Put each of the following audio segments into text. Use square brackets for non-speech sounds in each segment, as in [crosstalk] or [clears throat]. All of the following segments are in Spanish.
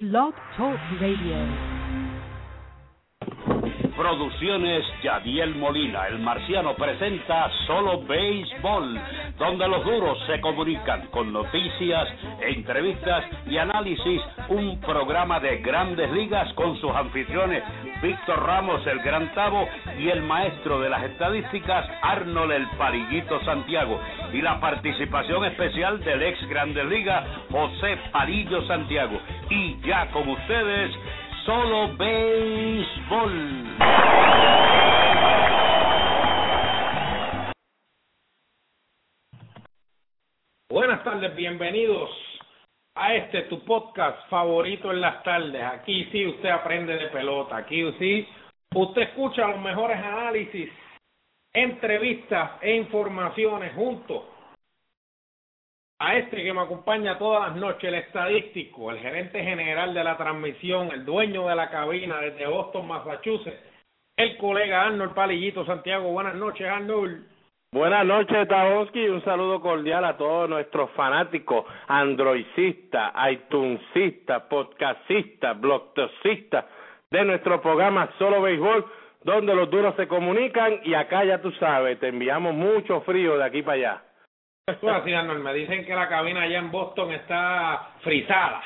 Blog Talk Radio. Producciones Yadiel Molina, el marciano presenta Solo Béisbol, donde los duros se comunican con noticias, entrevistas y análisis, un programa de grandes ligas con sus anfitriones Víctor Ramos, el Gran Tavo, y el maestro de las estadísticas Arnold el Pariguito Santiago, y la participación especial del ex Grandes Ligas José Parillo Santiago. Y ya con ustedes, Solo Béisbol. Buenas tardes, bienvenidos a este tu podcast favorito en las tardes. Aquí sí usted aprende de pelota, aquí sí usted escucha los mejores análisis, entrevistas e informaciones junto a este que me acompaña todas las noches, el estadístico, el gerente general de la transmisión, el dueño de la cabina desde Boston, Massachusetts, el colega Arnold Palillito Santiago. Buenas noches, Arnold. Buenas noches, Taoski. Un saludo cordial a todos nuestros fanáticos, androicistas, iTunesistas, podcastistas, blogtosistas de nuestro programa Solo Béisbol, donde los duros se comunican y acá ya tú sabes, te enviamos mucho frío de aquí para allá. Así, Arnold. Me dicen que la cabina allá en Boston está frisada.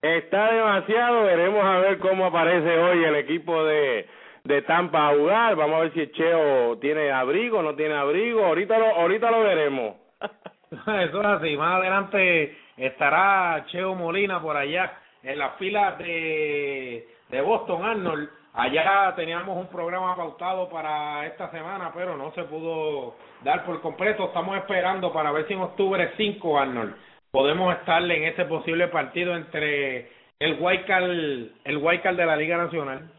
Está demasiado, veremos a ver cómo aparece hoy el equipo de de Tampa a jugar. Vamos a ver si Cheo tiene abrigo no tiene abrigo. Ahorita lo, ahorita lo veremos. [laughs] Eso es así. Más adelante estará Cheo Molina por allá en las filas de, de Boston, Arnold. Allá teníamos un programa pautado para esta semana, pero no se pudo dar por completo. Estamos esperando para ver si en octubre 5, Arnold, podemos estarle en ese posible partido entre el Guaycal, el Guaycal de la Liga Nacional.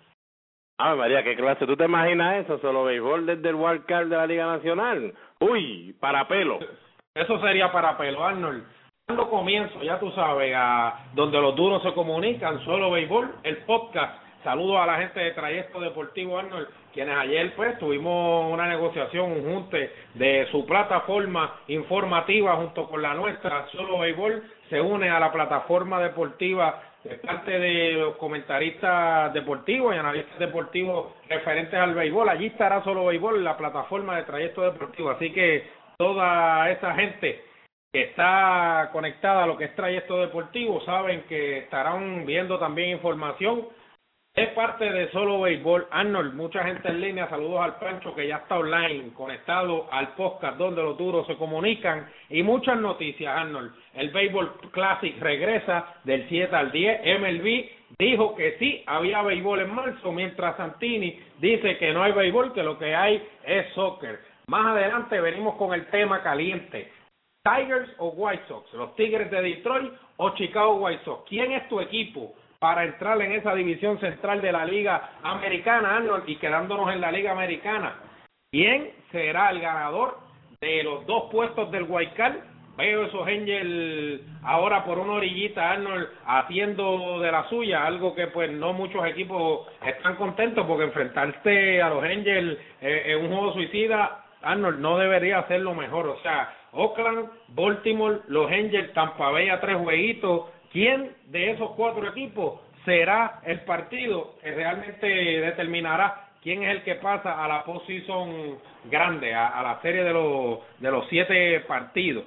Ah, María, qué clase. ¿Tú te imaginas eso? Solo béisbol desde el wild card de la Liga Nacional. Uy, para pelo. [laughs] Eso sería para pelo, Arnold. Cuando comienzo, ya tú sabes, a donde los duros se comunican, solo béisbol, el podcast. Saludos a la gente de Trayecto Deportivo Arnold, quienes ayer pues tuvimos una negociación, un junte de su plataforma informativa junto con la nuestra, Solo Béisbol, se une a la plataforma deportiva parte de los comentaristas deportivos y analistas deportivos referentes al béisbol. Allí estará solo béisbol la plataforma de trayecto deportivo. Así que toda esa gente que está conectada a lo que es trayecto deportivo saben que estarán viendo también información es parte de Solo Béisbol. Arnold, mucha gente en línea. Saludos al Pancho que ya está online, conectado al podcast donde los duros se comunican. Y muchas noticias, Arnold. El Béisbol Classic regresa del 7 al 10. MLB dijo que sí había béisbol en marzo, mientras Santini dice que no hay béisbol, que lo que hay es soccer. Más adelante venimos con el tema caliente. Tigers o White Sox, los Tigres de Detroit o Chicago White Sox. ¿Quién es tu equipo? Para entrar en esa división central de la Liga Americana, Arnold, y quedándonos en la Liga Americana. ¿Quién será el ganador de los dos puestos del Guaycal? Veo esos Angels ahora por una orillita, Arnold, haciendo de la suya, algo que pues no muchos equipos están contentos porque enfrentarse a los Angels eh, en un juego suicida, Arnold, no debería ser lo mejor. O sea, Oakland, Baltimore, los Angels, Tampa Bay a tres jueguitos, ¿Quién de esos cuatro equipos será el partido que realmente determinará quién es el que pasa a la posición grande, a, la serie de los, de los siete partidos?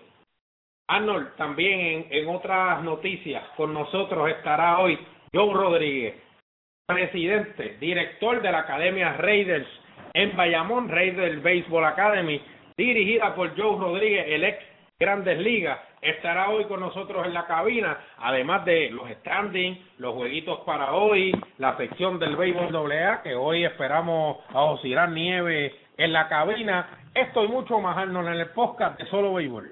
Arnold, también en, en otras noticias, con nosotros estará hoy Joe Rodríguez, presidente, director de la Academia Raiders en Bayamón, Raiders Baseball Academy, dirigida por Joe Rodríguez, el ex Grandes Ligas, estará hoy con nosotros en la cabina, además de los standings, los jueguitos para hoy, la sección del béisbol AA, que hoy esperamos a Nieve en la cabina. Esto y mucho más, Arnold, en el podcast de Solo Béisbol.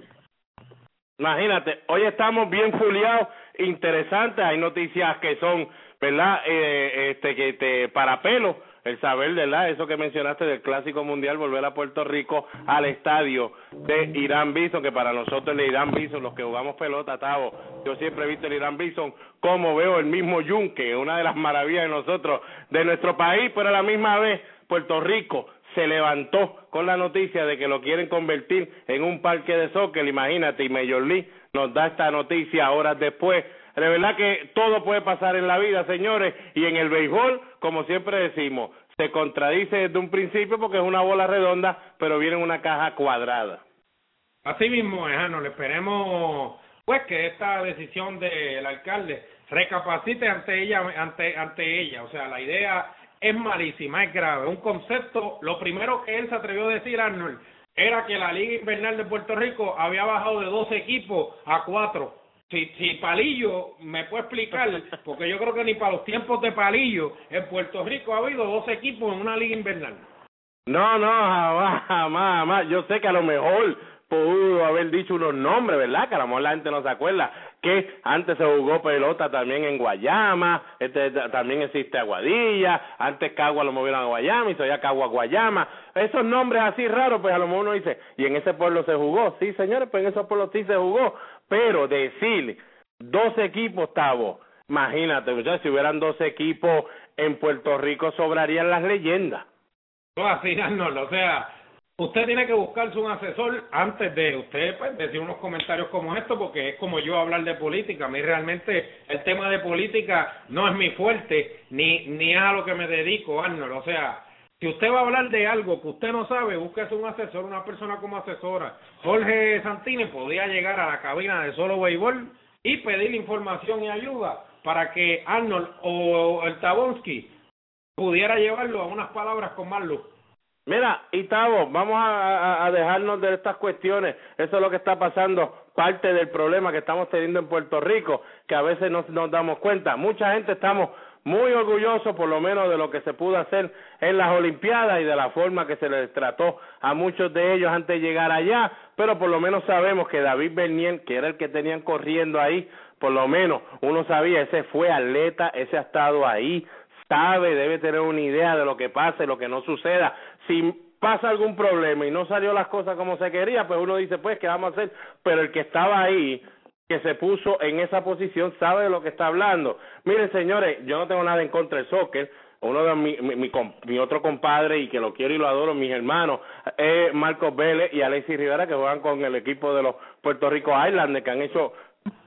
Imagínate, hoy estamos bien fuliados, interesantes, hay noticias que son, ¿verdad? Eh, este que te para pelo el saber, ¿verdad? Eso que mencionaste del Clásico Mundial, volver a Puerto Rico al estadio de Irán Bison, que para nosotros el Irán Bison, los que jugamos pelota, Tavo, yo siempre he visto el Irán Bison, como veo el mismo Yunque, una de las maravillas de nosotros, de nuestro país, pero a la misma vez Puerto Rico se levantó con la noticia de que lo quieren convertir en un parque de soccer, imagínate, y Major League nos da esta noticia horas después, de verdad que todo puede pasar en la vida, señores, y en el béisbol, como siempre decimos, se contradice desde un principio porque es una bola redonda, pero viene en una caja cuadrada. Así mismo, Ejano, esperemos pues que esta decisión del alcalde recapacite ante ella, ante, ante ella, o sea, la idea es malísima, es grave, un concepto, lo primero que él se atrevió a decir, Arnold, era que la Liga Invernal de Puerto Rico había bajado de dos equipos a cuatro. Si, si Palillo me puede explicar, porque yo creo que ni para los tiempos de Palillo en Puerto Rico ha habido dos equipos en una Liga Invernal. No, no, jamás, jamás, jamás. Yo sé que a lo mejor pudo haber dicho unos nombres, ¿verdad? Que a lo mejor la gente no se acuerda que antes se jugó pelota también en Guayama, este también existe Aguadilla, antes Cagua lo movieron a Guayama y ya Cagua Guayama, esos nombres así raros, pues a lo mejor uno dice, y en ese pueblo se jugó, sí señores, pues en esos pueblos sí se jugó, pero decir dos equipos, Tavo, imagínate, si hubieran dos equipos en Puerto Rico sobrarían las leyendas. No, así, no, o sea, usted tiene que buscarse un asesor antes de usted pues, decir unos comentarios como estos, porque es como yo hablar de política. A mí realmente el tema de política no es mi fuerte, ni, ni a lo que me dedico, Arnold. O sea, si usted va a hablar de algo que usted no sabe, búsquese un asesor, una persona como asesora. Jorge Santini podía llegar a la cabina de Solo Béisbol y pedir información y ayuda para que Arnold o el Tabonsky pudiera llevarlo a unas palabras con más luz. Mira, Itavo, vamos a, a, dejarnos de estas cuestiones. Eso es lo que está pasando, parte del problema que estamos teniendo en Puerto Rico, que a veces no nos damos cuenta. Mucha gente estamos muy orgullosos, por lo menos, de lo que se pudo hacer en las Olimpiadas y de la forma que se les trató a muchos de ellos antes de llegar allá, pero por lo menos sabemos que David Bernier, que era el que tenían corriendo ahí, por lo menos uno sabía, ese fue atleta, ese ha estado ahí, sabe, debe tener una idea de lo que pasa y lo que no suceda. Si pasa algún problema y no salió las cosas como se quería, pues uno dice, pues, ¿qué vamos a hacer? Pero el que estaba ahí, que se puso en esa posición, sabe de lo que está hablando. Miren, señores, yo no tengo nada en contra del soccer. Uno de mi, mi, mi, otro compadre y que lo quiero y lo adoro, mis hermanos, es Marcos Vélez y Alexis Rivera, que juegan con el equipo de los Puerto Rico Islanders, que han hecho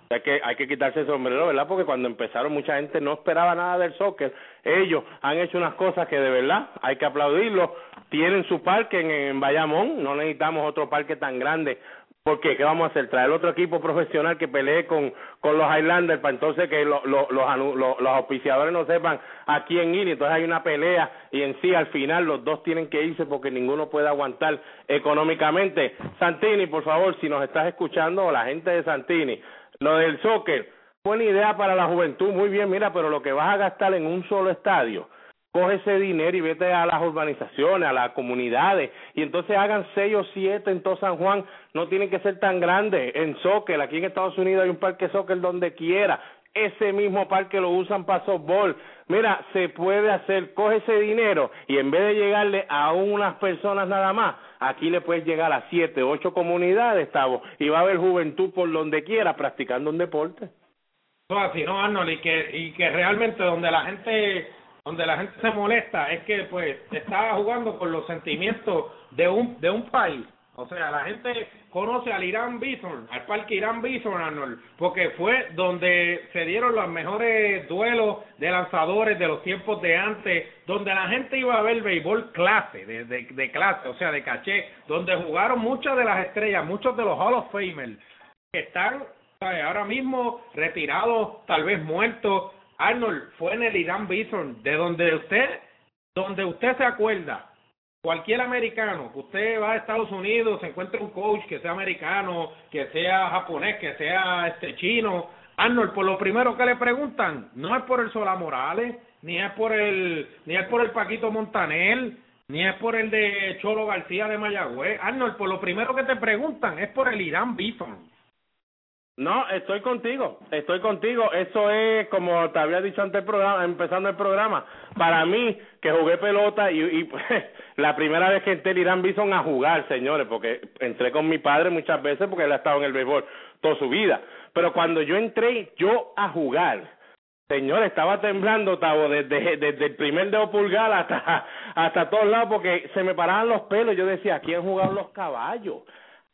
hay que, hay que quitarse el sombrero, ¿verdad? Porque cuando empezaron mucha gente no esperaba nada del soccer. Ellos han hecho unas cosas que de verdad hay que aplaudirlo. Tienen su parque en Bayamón, no necesitamos otro parque tan grande ¿Por qué? ¿Qué vamos a hacer? ¿Traer otro equipo profesional que pelee con, con los Highlanders para entonces que los, los, los auspiciadores no sepan a quién ir? Entonces hay una pelea y en sí al final los dos tienen que irse porque ninguno puede aguantar económicamente. Santini, por favor, si nos estás escuchando o la gente de Santini, lo del soccer, buena idea para la juventud, muy bien, mira, pero lo que vas a gastar en un solo estadio, coge ese dinero y vete a las urbanizaciones, a las comunidades, y entonces hagan seis o siete en todo San Juan, no tienen que ser tan grandes, en soccer, aquí en Estados Unidos hay un parque soccer donde quiera, ese mismo parque lo usan para softball. Mira, se puede hacer, coge ese dinero y en vez de llegarle a unas personas nada más, aquí le puedes llegar a siete, ocho comunidades, Tavo, y va a haber juventud por donde quiera practicando un deporte. No, así, no, Arnold, y que, y que realmente donde la gente donde la gente se molesta es que pues está jugando con los sentimientos de un de un país o sea, la gente conoce al Irán Bison, al parque Irán Bison, Arnold, porque fue donde se dieron los mejores duelos de lanzadores de los tiempos de antes, donde la gente iba a ver béisbol clase, de, de, clase, o sea, de caché, donde jugaron muchas de las estrellas, muchos de los Hall of Famers, que están ahora mismo retirados, tal vez muertos. Arnold fue en el Irán Bison, de donde usted, donde usted se acuerda cualquier americano, que usted va a Estados Unidos, se encuentra un coach que sea americano, que sea japonés, que sea este chino, Arnold, por lo primero que le preguntan, no es por el Sola Morales, ni es por el, ni es por el Paquito Montanel, ni es por el de Cholo García de Mayagüez. Arnold, por lo primero que te preguntan es por el Irán Bison. No, estoy contigo, estoy contigo. Eso es como te había dicho antes el programa, empezando el programa. Para mí, que jugué pelota y, y pues, [laughs] la primera vez que entré el Irán Bison a jugar, señores, porque entré con mi padre muchas veces porque él ha estado en el béisbol toda su vida. Pero cuando yo entré yo a jugar, señores, estaba temblando, Tavo, desde, el primer dedo pulgar hasta, [laughs] hasta todos lados porque se me paraban los pelos. Yo decía, ¿quién jugaban los caballos?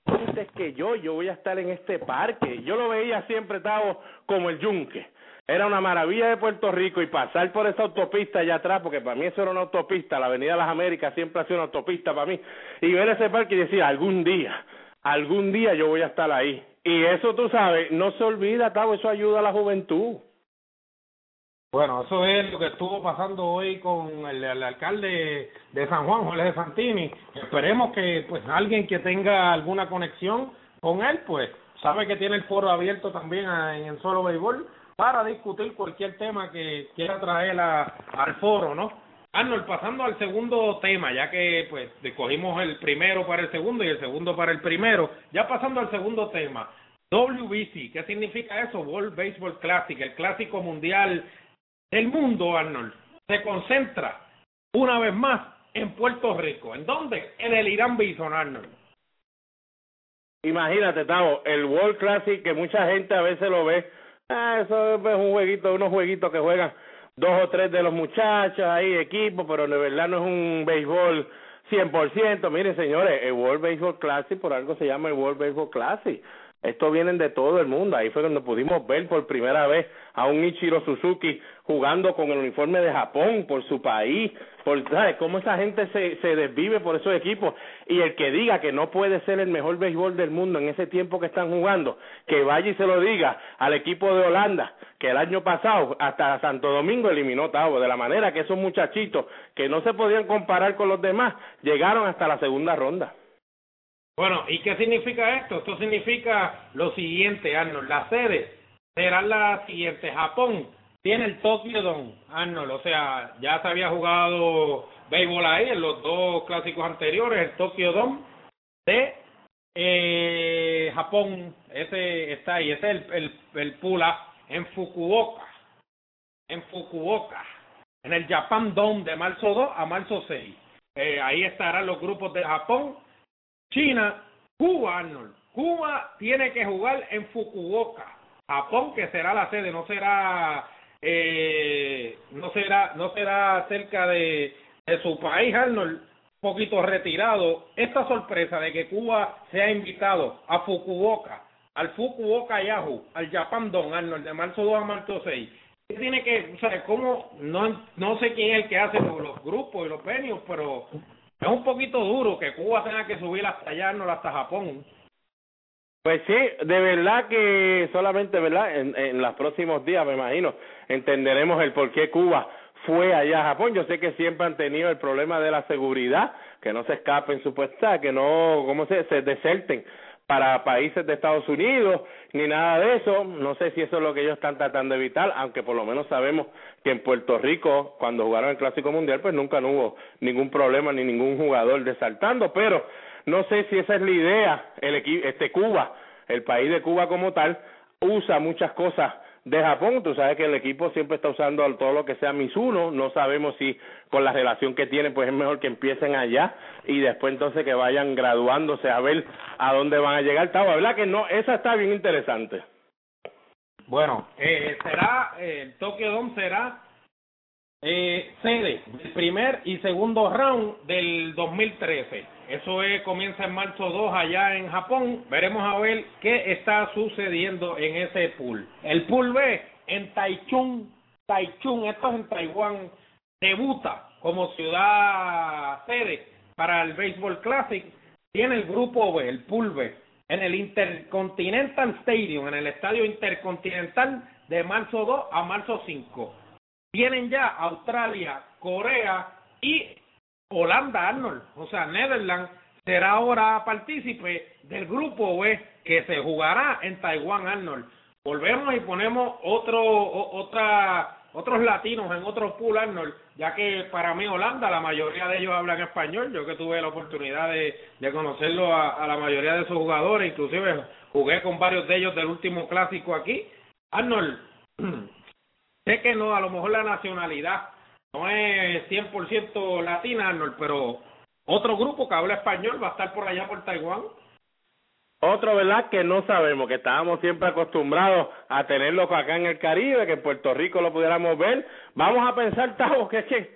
Antes que yo, yo voy a estar en este parque. Yo lo veía siempre, Tavo, como el yunque era una maravilla de Puerto Rico y pasar por esa autopista allá atrás, porque para mí eso era una autopista, la Avenida de las Américas siempre ha sido una autopista para mí, y ver ese parque y decir, algún día, algún día yo voy a estar ahí. Y eso tú sabes, no se olvida, Tavo, eso ayuda a la juventud. Bueno, eso es lo que estuvo pasando hoy con el, alcalde de San Juan, Jorge Santini. Esperemos que pues alguien que tenga alguna conexión con él, pues sabe que tiene el foro abierto también en Solo Béisbol para discutir cualquier tema que quiera traer a, al foro, ¿no? Arnold, pasando al segundo tema, ya que pues cogimos el primero para el segundo y el segundo para el primero, ya pasando al segundo tema, WBC, ¿qué significa eso? World Baseball Classic, el clásico mundial del mundo, Arnold, se concentra una vez más en Puerto Rico. ¿En dónde? En el Irán Bison, Arnold. Imagínate, Tavo, el World Classic que mucha gente a veces lo ve Ah, eso es un jueguito, unos jueguitos que juegan dos o tres de los muchachos ahí, equipo, pero de verdad no es un béisbol 100%. Miren, señores, el World Baseball Classic por algo se llama el World Baseball Classic. Esto vienen de todo el mundo. Ahí fue donde pudimos ver por primera vez a un Ichiro Suzuki jugando con el uniforme de Japón por su país. Por, ¿Sabes cómo esa gente se, se desvive por esos equipos? Y el que diga que no puede ser el mejor béisbol del mundo en ese tiempo que están jugando, que vaya y se lo diga al equipo de Holanda, que el año pasado hasta Santo Domingo eliminó Tavo, de la manera que esos muchachitos que no se podían comparar con los demás llegaron hasta la segunda ronda. Bueno, ¿y qué significa esto? Esto significa lo siguiente, Arnold. La sede será la siguiente. Japón tiene el Tokyo Dome, Arnold. O sea, ya se había jugado béisbol ahí en los dos clásicos anteriores, el Tokyo Dome de eh, Japón. Ese está ahí, ese es el, el, el Pula en Fukuoka. En Fukuoka. En el Japan Dome de marzo 2 a marzo 6. Eh, ahí estarán los grupos de Japón China, Cuba, Arnold. Cuba tiene que jugar en Fukuoka. Japón que será la sede, no será eh, no será no será cerca de, su país, Arnold, poquito retirado. Esta sorpresa de que Cuba sea invitado a Fukuoka, al Fukuoka Yahoo, al Japan Don Arnold, de marzo 2 a marzo 6. Tiene que, o sea, cómo, no, no sé quién es el que hace los, los grupos y los venios, pero es un poquito duro que Cuba tenga que subir hasta allá, no hasta Japón. Pues sí, de verdad que solamente, ¿verdad? En, en los próximos días, me imagino, entenderemos el por qué Cuba fue allá a Japón. Yo sé que siempre han tenido el problema de la seguridad, que no se escapen supuestamente, que no, ¿cómo se, se deserten para países de Estados Unidos ni nada de eso. No sé si eso es lo que ellos están tratando de evitar, aunque por lo menos sabemos que en Puerto Rico, cuando jugaron el Clásico Mundial, pues nunca no hubo ningún problema ni ningún jugador desaltando, pero no sé si esa es la idea. El equipo, este Cuba, el país de Cuba como tal, usa muchas cosas de Japón, tú sabes que el equipo siempre está usando todo lo que sea Mizuno, no sabemos si con la relación que tienen pues es mejor que empiecen allá y después entonces que vayan graduándose a ver a dónde van a llegar, verdad que no, esa está bien interesante. Bueno, eh, será, eh, Tokyo Dome será eh, sede del primer y segundo round del 2013. Eso es, comienza en marzo 2 allá en Japón. Veremos a ver qué está sucediendo en ese pool. El pool B en Taichung, Taichung, esto es en Taiwán, debuta como ciudad sede para el Baseball Classic. Tiene el grupo B, el pool B, en el Intercontinental Stadium, en el Estadio Intercontinental de marzo 2 a marzo 5 vienen ya Australia, Corea y Holanda, Arnold. O sea, Netherlands será ahora partícipe del grupo B que se jugará en Taiwán, Arnold. Volvemos y ponemos otro, otra, otros latinos en otro pool, Arnold, ya que para mí Holanda, la mayoría de ellos hablan español. Yo que tuve la oportunidad de, conocerlo a, a la mayoría de sus jugadores, inclusive jugué con varios de ellos del último clásico aquí. Arnold, [clears throat] Sé que no, a lo mejor la nacionalidad no es 100% latina, Arnold, pero otro grupo que habla español va a estar por allá por Taiwán. Otro, ¿verdad? Que no sabemos, que estábamos siempre acostumbrados a tenerlo acá en el Caribe, que en Puerto Rico lo pudiéramos ver. Vamos a pensar, [laughs] Tavo, que es que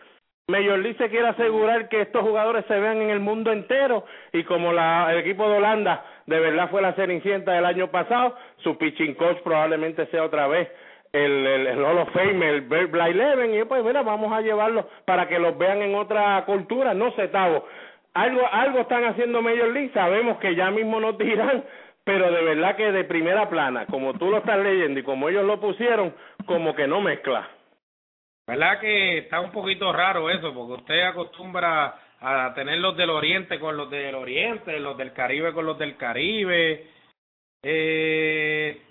Major League se quiere asegurar que estos jugadores se vean en el mundo entero y como la, el equipo de Holanda de verdad fue la cenicienta del año pasado, su pitching coach probablemente sea otra vez el, el, el Hall of Fame, el Black Eleven, y pues mira, vamos a llevarlo para que los vean en otra cultura, no sé, Tavo. Algo, algo están haciendo Major League, sabemos que ya mismo nos dirán, pero de verdad que de primera plana, como tú lo estás leyendo y como ellos lo pusieron, como que no mezcla. ¿Verdad que está un poquito raro eso? Porque usted acostumbra a tener los del Oriente con los del Oriente, los del Caribe con los del Caribe. Eh,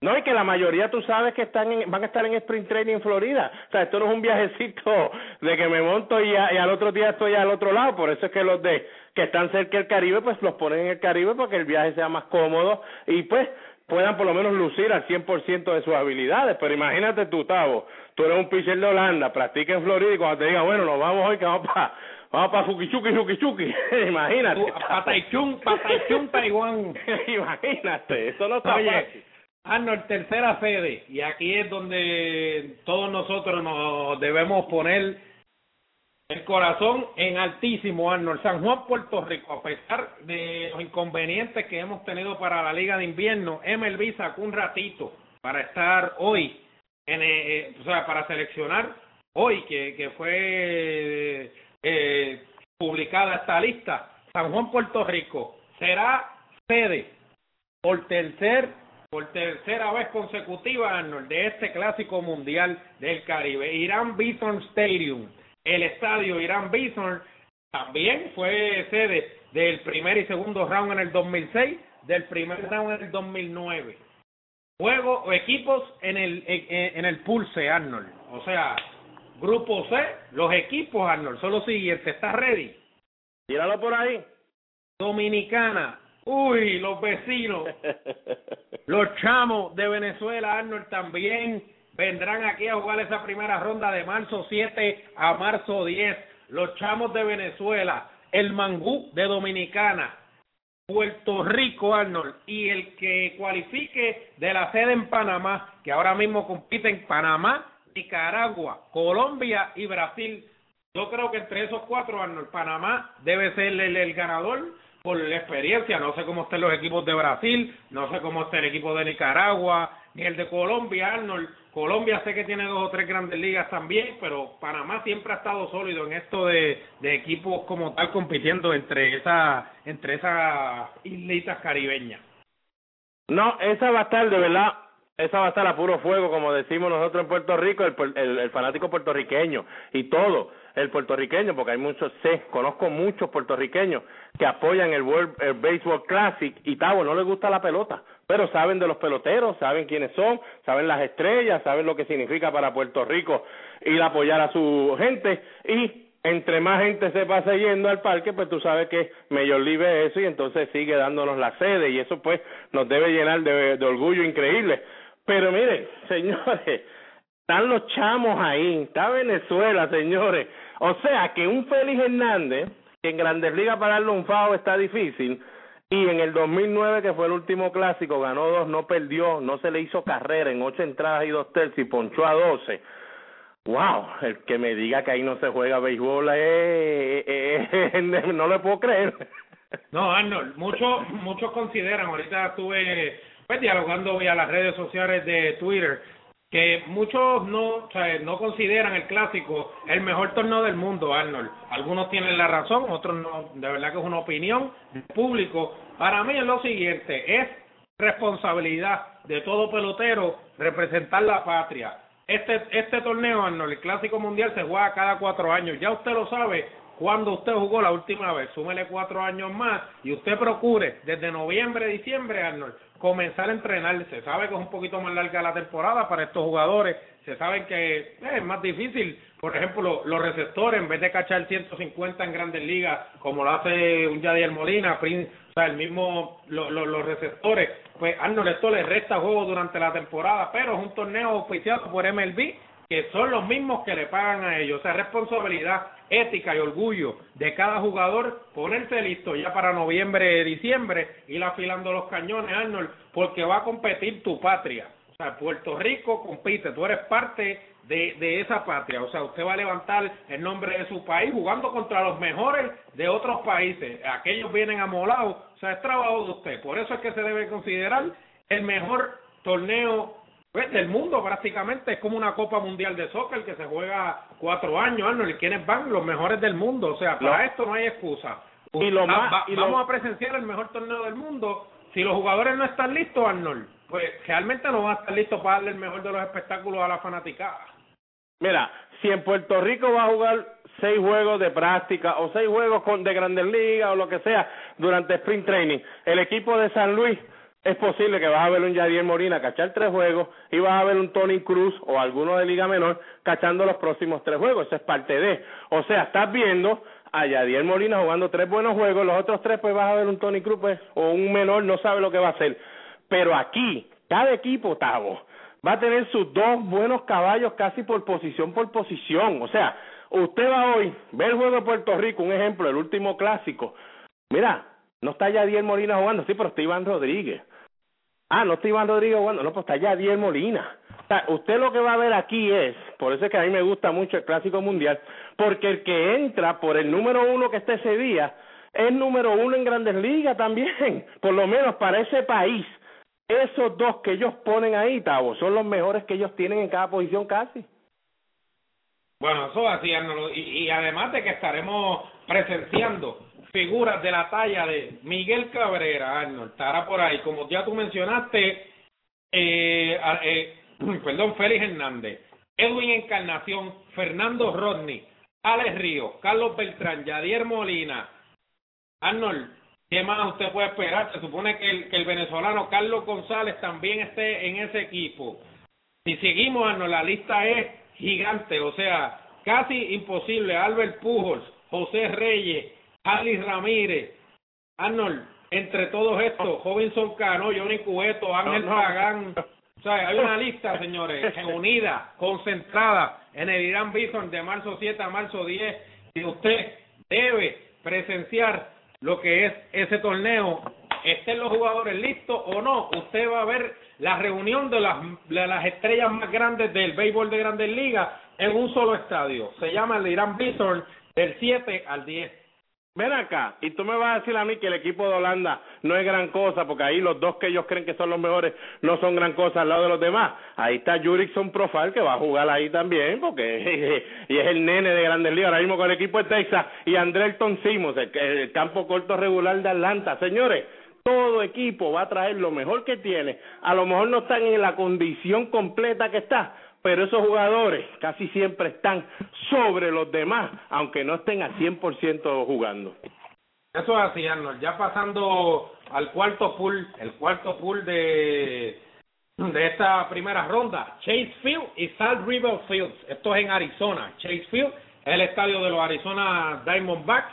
no, y que la mayoría tú sabes que están en, van a estar en Sprint Training en Florida. O sea, esto no es un viajecito de que me monto y, y al otro día estoy al otro lado. Por eso es que los de que están cerca del Caribe, pues los ponen en el Caribe para que el viaje sea más cómodo y pues puedan por lo menos lucir al 100% de sus habilidades. Pero imagínate tú, Tavo, tú eres un pitcher de Holanda, practica en Florida y cuando te diga, bueno, nos vamos hoy que vamos para vamos para Fukichuki, Fukichuki, [laughs] imagínate. Pataichun, Pataichun, Taiwán. [laughs] imagínate, eso no está Oye, Arnold, tercera sede, y aquí es donde todos nosotros nos debemos poner el corazón en altísimo, Arnold. San Juan, Puerto Rico, a pesar de los inconvenientes que hemos tenido para la Liga de Invierno, MLB sacó un ratito para estar hoy, en, eh, eh, o sea, para seleccionar hoy, que, que fue eh, publicada esta lista. San Juan, Puerto Rico, será sede por tercer por tercera vez consecutiva, Arnold, de este clásico mundial del Caribe. Irán Bison Stadium, el estadio Irán Bison, también fue sede del primer y segundo round en el 2006, del primer round en el 2009. Juego o equipos en el en, el pulse, Arnold. O sea, grupo C, los equipos, Arnold, son los siguientes. ¿Estás ready? Tíralo por ahí. Dominicana, Uy, los vecinos, [laughs] los chamos de Venezuela, Arnold, también vendrán aquí a jugar esa primera ronda de marzo 7 a marzo 10. Los chamos de Venezuela, el mangú de Dominicana, Puerto Rico, Arnold, y el que cualifique de la sede en Panamá, que ahora mismo compiten Panamá, Nicaragua, Colombia y Brasil. Yo creo que entre esos cuatro, Arnold, Panamá debe ser el, el ganador por la experiencia. No sé cómo estén los equipos de Brasil, no sé cómo está el equipo de Nicaragua, ni el de Colombia, Arnold. Colombia sé que tiene dos o tres grandes ligas también, pero Panamá siempre ha estado sólido en esto de, de equipos como tal compitiendo entre esa entre esas islitas caribeñas. No, esa va a estar de verdad esa va a estar a puro fuego, como decimos nosotros en Puerto Rico, el, el, el, fanático puertorriqueño y todo el puertorriqueño, porque hay muchos, sé, conozco muchos puertorriqueños que apoyan el World Baseball Classic y Tavo no les gusta la pelota, pero saben de los peloteros, saben quiénes son, saben las estrellas, saben lo que significa para Puerto Rico ir a apoyar a su gente y entre más gente se pasa yendo al parque, pues tú sabes que Major League ve eso y entonces sigue dándonos la sede y eso pues nos debe llenar de, de orgullo increíble. Pero miren, [laughs] señores, están los chamos ahí, está Venezuela, señores. O sea que un Félix Hernández, que en Grandes Ligas para darle un FAO está difícil, y en el 2009, que fue el último clásico, ganó dos, no perdió, no se le hizo carrera en ocho entradas y dos tercios y ponchó a doce. Wow, el que me diga que ahí no se juega béisbol, eh, eh, eh, [laughs] no le puedo creer. No, Arnold, muchos muchos consideran, ahorita estuve pues, dialogando vía las redes sociales de Twitter, que muchos no, no consideran el clásico el mejor torneo del mundo, Arnold. Algunos tienen la razón, otros no. De verdad que es una opinión público. Para mí es lo siguiente, es responsabilidad de todo pelotero representar la patria. Este, este torneo, Arnold, el Clásico Mundial, se juega cada cuatro años. Ya usted lo sabe, cuando usted jugó la última vez, súmele cuatro años más y usted procure desde noviembre, diciembre, Arnold, comenzar a entrenar. Se sabe que es un poquito más larga la temporada para estos jugadores. Se sabe que eh, es más difícil. Por ejemplo, los receptores, en vez de cachar 150 en grandes ligas, como lo hace un Yadier Molina, o sea, el mismo, los receptores, pues Arnold, esto le resta juego durante la temporada, pero es un torneo oficiado por MLB que son los mismos que le pagan a ellos. O sea, responsabilidad ética y orgullo de cada jugador ponerse listo ya para noviembre, diciembre, ir afilando los cañones, Arnold, porque va a competir tu patria. O sea, Puerto Rico compite, tú eres parte de, de esa patria. O sea, usted va a levantar el nombre de su país jugando contra los mejores de otros países. Aquellos vienen amolados. O sea, es trabajo de usted. Por eso es que se debe considerar el mejor torneo pues, del mundo prácticamente. Es como una Copa Mundial de Soccer que se juega cuatro años, Arnold. ¿Y quiénes van? Los mejores del mundo. O sea, para esto no hay excusa. Y lo más, vamos a presenciar el mejor torneo del mundo. Si los jugadores no están listos, Arnold, pues realmente no van a estar listos para darle el mejor de los espectáculos a la fanaticada. Mira, si en Puerto Rico va a jugar seis juegos de práctica o seis juegos con, de Grandes Ligas o lo que sea durante Spring Training, el equipo de San Luis es posible que vas a ver un Yadier Molina cachar tres juegos y vas a ver un Tony Cruz o alguno de Liga Menor cachando los próximos tres juegos. Eso es parte de. O sea, estás viendo a Yadier Molina jugando tres buenos juegos, los otros tres pues vas a ver un Tony Cruz pues, o un menor, no sabe lo que va a hacer. Pero aquí, cada equipo, Tavo, va a tener sus dos buenos caballos casi por posición por posición. O sea, usted va hoy, ve el juego de Puerto Rico, un ejemplo, el último clásico. Mira, no está Yadier Molina jugando, sí, pero está Iván Rodríguez. Ah, no está Iván Rodríguez jugando, no, pues está Yadier Molina. O sea, usted lo que va a ver aquí es, por eso es que a mí me gusta mucho el Clásico Mundial, porque el que entra por el número uno que está ese día es número uno en Grandes Ligas también, [laughs] por lo menos para ese país. Esos dos que ellos ponen ahí, Tavo, son los mejores que ellos tienen en cada posición casi. Bueno, eso así, y, y además de que estaremos presenciando figuras de la talla de Miguel Cabrera, Arnold, estará por ahí. Como ya tú mencionaste, eh, eh, [clears throat] perdón, Félix Hernández, Edwin Encarnación, Fernando Rodney, Alex Río, Carlos Beltrán, Yadier Molina, Arnold, ¿qué más usted puede esperar? Se supone que el, que el venezolano Carlos González también esté en ese equipo. Si seguimos, Arnold, la lista es gigante, o sea, casi imposible. Albert Pujols, José Reyes, Alice Ramírez, Arnold, entre todos estos, Jovinson Cano, Johnny Cueto, Ángel Pagán, o sea, hay una [laughs] lista, señores, unida, concentrada en el Irán Bison de marzo 7 a marzo 10, y usted debe presenciar lo que es ese torneo, estén los jugadores listos o no, usted va a ver la reunión de las, de las estrellas más grandes del béisbol de grandes ligas en un solo estadio. Se llama el Irán Bison del 7 al 10. Ven acá, y tú me vas a decir a mí que el equipo de Holanda no es gran cosa, porque ahí los dos que ellos creen que son los mejores no son gran cosa al lado de los demás. Ahí está Jurickson Profile, que va a jugar ahí también, porque [laughs] y es el nene de Grandes Ligas, ahora mismo con el equipo de Texas, y Andrelton Simons, el, el campo corto regular de Atlanta. Señores, todo equipo va a traer lo mejor que tiene. A lo mejor no están en la condición completa que está, pero esos jugadores casi siempre están sobre los demás, aunque no estén al 100% jugando. Eso es así, Arnold. Ya pasando al cuarto pool, el cuarto pool de, de esta primera ronda, Chase Field y Salt River Fields. Esto es en Arizona. Chase Field es el estadio de los Arizona Diamondbacks.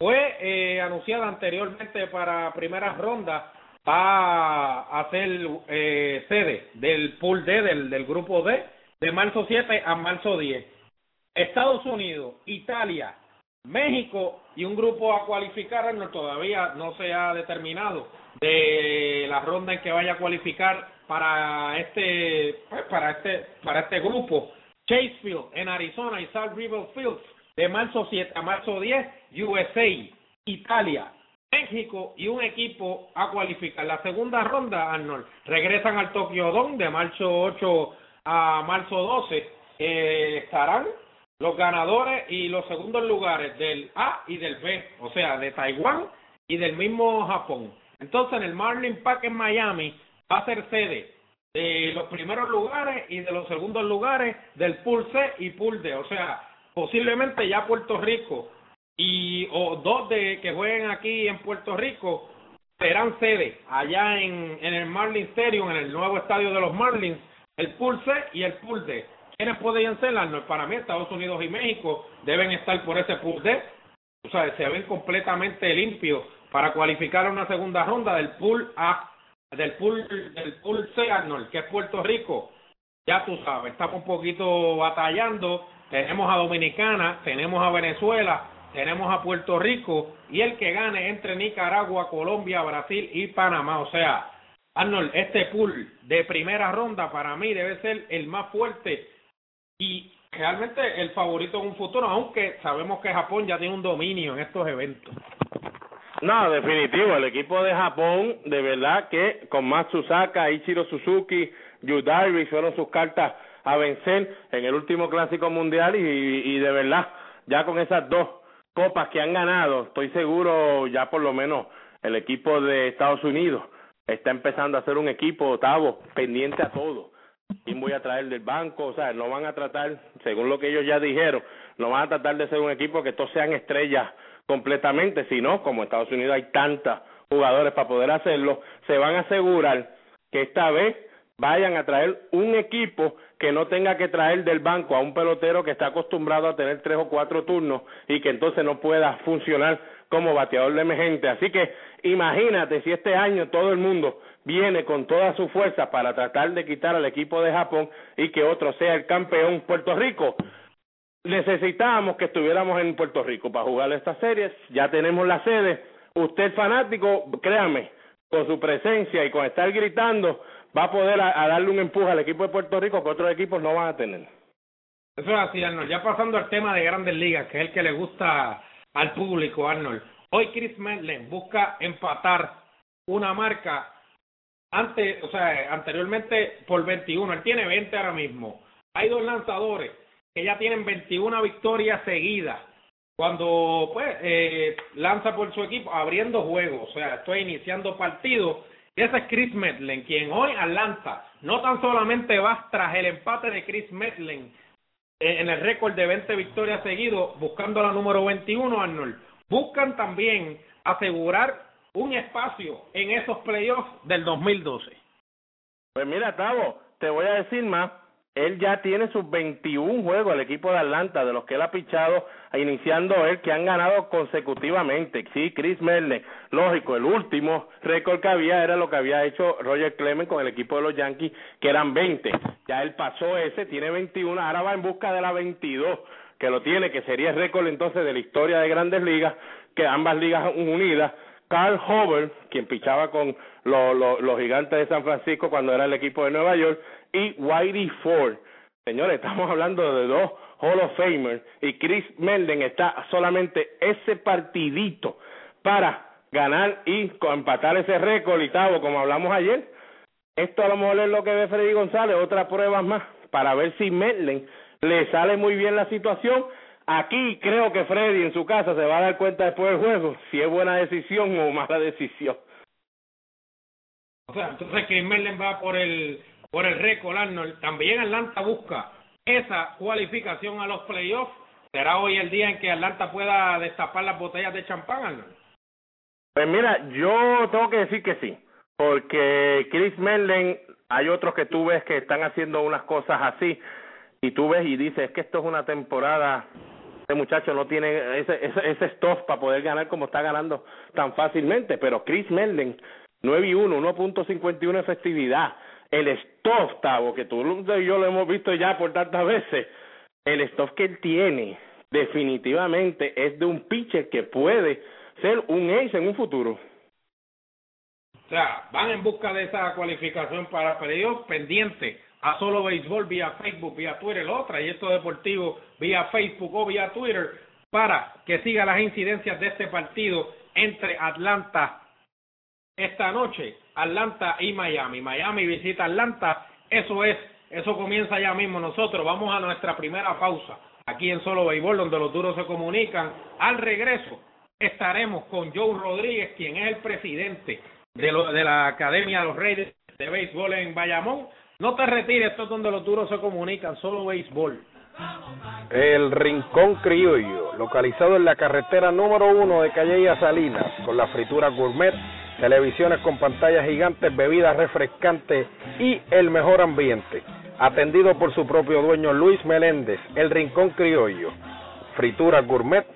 Fue eh, anunciada anteriormente para primera ronda va a ser eh, sede del pool D, del, del grupo D, de marzo 7 a marzo 10. Estados Unidos, Italia, México y un grupo a cualificar, no, todavía no se ha determinado de la ronda en que vaya a cualificar para este pues, para este para este grupo. Chasefield en Arizona y South River Fields de marzo 7 a marzo 10, USA, Italia, México y un equipo a cualificar. La segunda ronda, Arnold, regresan al Tokyo Dome de marzo 8 a marzo 12. Eh, estarán los ganadores y los segundos lugares del A y del B, o sea, de Taiwán y del mismo Japón. Entonces, en el Marlin Park en Miami va a ser sede de los primeros lugares y de los segundos lugares del Pool C y Pool D. O sea, posiblemente ya Puerto Rico y o dos de que jueguen aquí en Puerto Rico serán sede allá en, en el Marlins Stadium, en el nuevo estadio de los Marlins, el Pool C y el Pool D. ¿Quiénes podrían ser? Para mí, Estados Unidos y México deben estar por ese Pool D. O sea, se ven completamente limpios para cualificar a una segunda ronda del Pool A, del Pool, del pool C, Arnold, que es Puerto Rico. Ya tú sabes, estamos un poquito batallando. Tenemos a Dominicana, tenemos a Venezuela, tenemos a Puerto Rico y el que gane entre Nicaragua, Colombia, Brasil y Panamá. O sea, Arnold, este pool de primera ronda para mí debe ser el más fuerte y realmente el favorito en un futuro, aunque sabemos que Japón ya tiene un dominio en estos eventos. No, definitivo, el equipo de Japón, de verdad que con Matsusaka, Ichiro Suzuki, Yu fueron sus cartas a vencer en el último clásico mundial y, y de verdad, ya con esas dos copas que han ganado, estoy seguro ya por lo menos el equipo de Estados Unidos está empezando a ser un equipo, octavo, pendiente a todo. ¿Quién voy a traer del banco? O sea, no van a tratar, según lo que ellos ya dijeron, no van a tratar de ser un equipo que todos sean estrellas completamente, sino como Estados Unidos hay tantos jugadores para poder hacerlo, se van a asegurar que esta vez vayan a traer un equipo que no tenga que traer del banco a un pelotero que está acostumbrado a tener tres o cuatro turnos y que entonces no pueda funcionar como bateador de emergente. Así que imagínate si este año todo el mundo viene con toda su fuerza para tratar de quitar al equipo de Japón y que otro sea el campeón Puerto Rico. Necesitábamos que estuviéramos en Puerto Rico para jugar estas series, ya tenemos la sede. Usted fanático, créame, con su presencia y con estar gritando, va a poder a, darle un empuje al equipo de Puerto Rico que otros equipos no van a tener. Eso es así, Arnold. Ya pasando al tema de grandes ligas, que es el que le gusta al público, Arnold. Hoy Chris Medlen busca empatar una marca antes, o sea, anteriormente por 21. Él tiene 20 ahora mismo. Hay dos lanzadores que ya tienen 21 victorias seguidas. Cuando pues eh, lanza por su equipo abriendo juegos, o sea, estoy iniciando partidos ese es Chris Medlen, quien hoy Atlanta no tan solamente va tras el empate de Chris Medlen eh, en el récord de 20 victorias seguidos, buscando la número 21, Arnold, buscan también asegurar un espacio en esos playoffs del 2012. Pues mira, Tavo, te voy a decir más él ya tiene sus 21 juegos al equipo de Atlanta, de los que él ha pichado, iniciando él, que han ganado consecutivamente. Sí, Chris Merle, lógico, el último récord que había era lo que había hecho Roger Clemens con el equipo de los Yankees, que eran 20. Ya él pasó ese, tiene 21, ahora va en busca de la 22, que lo tiene, que sería el récord entonces de la historia de grandes ligas, que ambas ligas unidas. Carl Hover, quien pichaba con los gigantes de San Francisco cuando era el equipo de Nueva York, y Whitey Ford. Señores, estamos hablando de dos Hall of Famers y Chris Melden está solamente ese partidito para ganar y empatar ese récord y tal, como hablamos ayer. Esto a lo mejor es lo que ve Freddy González, otras pruebas más para ver si Melden le sale muy bien la situación. Aquí creo que Freddy en su casa se va a dar cuenta después del juego si es buena decisión o mala decisión. O sea, entonces que Merlin va por el por el récord, Arnold. También Atlanta busca esa cualificación a los playoffs. ¿Será hoy el día en que Atlanta pueda destapar las botellas de champán, Arnold? Pues mira, yo tengo que decir que sí, porque Chris Merlin, hay otros que tú ves que están haciendo unas cosas así, y tú ves y dices, es que esto es una temporada, este muchacho no tiene ese, ese, ese stuff para poder ganar como está ganando tan fácilmente, pero Chris Merlin, 9 y 1, 1.51 efectividad, el stuff, Tavo, que tú y yo lo hemos visto ya por tantas veces, el stuff que él tiene definitivamente es de un pitcher que puede ser un ace en un futuro. O sea, van en busca de esa cualificación para periodos pendiente a solo béisbol vía Facebook, vía Twitter, otra y esto deportivo vía Facebook o vía Twitter para que siga las incidencias de este partido entre Atlanta esta noche Atlanta y Miami. Miami visita Atlanta. Eso es, eso comienza ya mismo. Nosotros vamos a nuestra primera pausa aquí en Solo Béisbol, donde los duros se comunican. Al regreso estaremos con Joe Rodríguez, quien es el presidente de, de la Academia de los Reyes de Béisbol en Bayamón. No te retires, esto es donde los duros se comunican, solo béisbol. El Rincón Criollo, localizado en la carretera número uno de Calle Salinas, con la fritura gourmet televisiones con pantallas gigantes, bebidas refrescantes y el mejor ambiente. Atendido por su propio dueño Luis Meléndez, El Rincón Criollo. Fritura gourmet,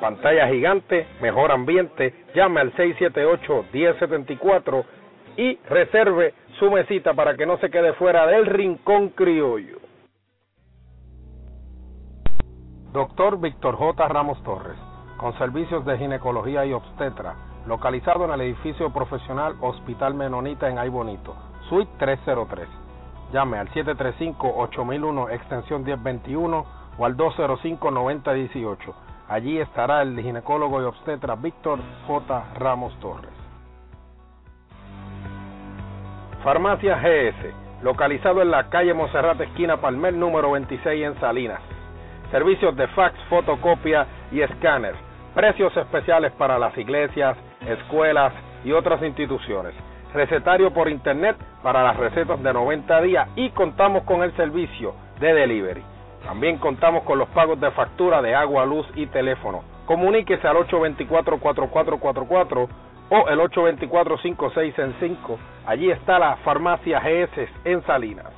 pantalla gigante, mejor ambiente. Llame al 678-1074 y reserve su mesita para que no se quede fuera del Rincón Criollo. Doctor Víctor J. Ramos Torres, con servicios de ginecología y obstetra localizado en el edificio profesional Hospital Menonita en Ay Bonito, Suite 303. Llame al 735-8001 extensión 1021 o al 205-9018. Allí estará el ginecólogo y obstetra Víctor J. Ramos Torres. Farmacia GS localizado en la calle Monserrate, esquina Palmer, número 26 en Salinas. Servicios de fax, fotocopia y escáner. Precios especiales para las iglesias, escuelas y otras instituciones. Recetario por internet para las recetas de 90 días y contamos con el servicio de delivery. También contamos con los pagos de factura de agua, luz y teléfono. Comuníquese al 824-4444 o el 824-5665. Allí está la farmacia GS en Salinas.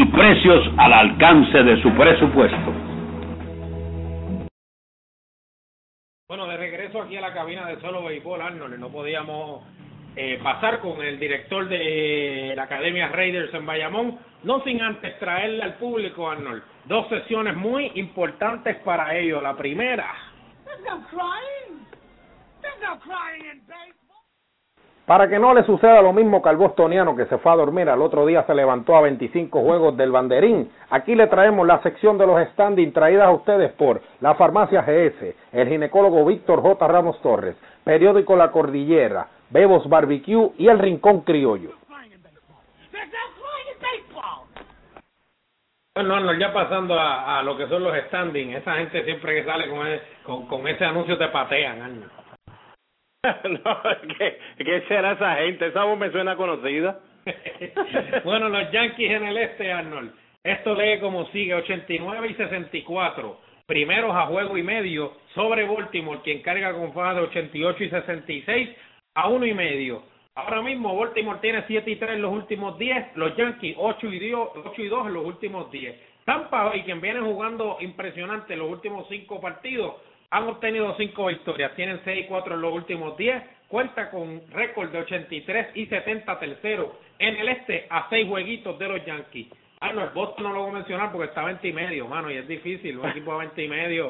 precios al alcance de su presupuesto. Bueno, de regreso aquí a la cabina de Solo Béisbol, Arnold, no podíamos eh, pasar con el director de la Academia Raiders en Bayamón, no sin antes traerle al público, Arnold, dos sesiones muy importantes para ellos. La primera. Para que no le suceda lo mismo que al bostoniano que se fue a dormir, al otro día se levantó a 25 juegos del banderín. Aquí le traemos la sección de los standing traídas a ustedes por la farmacia GS, el ginecólogo Víctor J. Ramos Torres, periódico La Cordillera, Bebos Barbecue y el Rincón Criollo. Bueno, ya pasando a, lo que son los standing, esa gente siempre que sale con, con, ese anuncio te patean, Arnold. [laughs] no, ¿qué, ¿qué será esa gente? Esa voz me suena conocida. [laughs] bueno, los Yankees en el este, Arnold. Esto lee como sigue, 89 y 64. Primeros a juego y medio sobre Baltimore, quien carga con faja de 88 y 66 a uno y medio. Ahora mismo Baltimore tiene 7 y 3 en los últimos 10, los Yankees 8 y 2, 8 y 2 en los últimos 10. Tampa y quien viene jugando impresionante en los últimos 5 partidos, han obtenido 5 victorias, tienen 6 y 4 en los últimos 10, cuenta con récord de 83 y 70 tercero en el este a 6 jueguitos de los Yankees. Arnold, Boston no lo voy a mencionar porque está a 20 y medio, mano, y es difícil, un equipo a 20 y medio.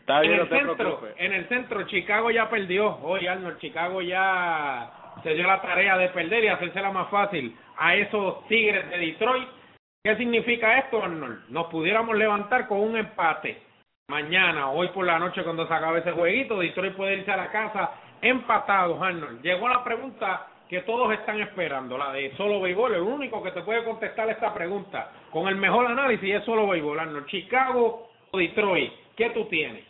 está bien, en, el centro, en el centro, Chicago ya perdió. Hoy, Arnold, Chicago ya se dio la tarea de perder y hacérsela más fácil a esos Tigres de Detroit. ¿Qué significa esto, Arnold? Nos pudiéramos levantar con un empate mañana, hoy por la noche cuando se acabe ese jueguito, Detroit puede irse a la casa empatados, Arnold. Llegó la pregunta que todos están esperando, la de solo béisbol. El único que te puede contestar esta pregunta con el mejor análisis es solo béisbol. Chicago o Detroit, ¿qué tú tienes?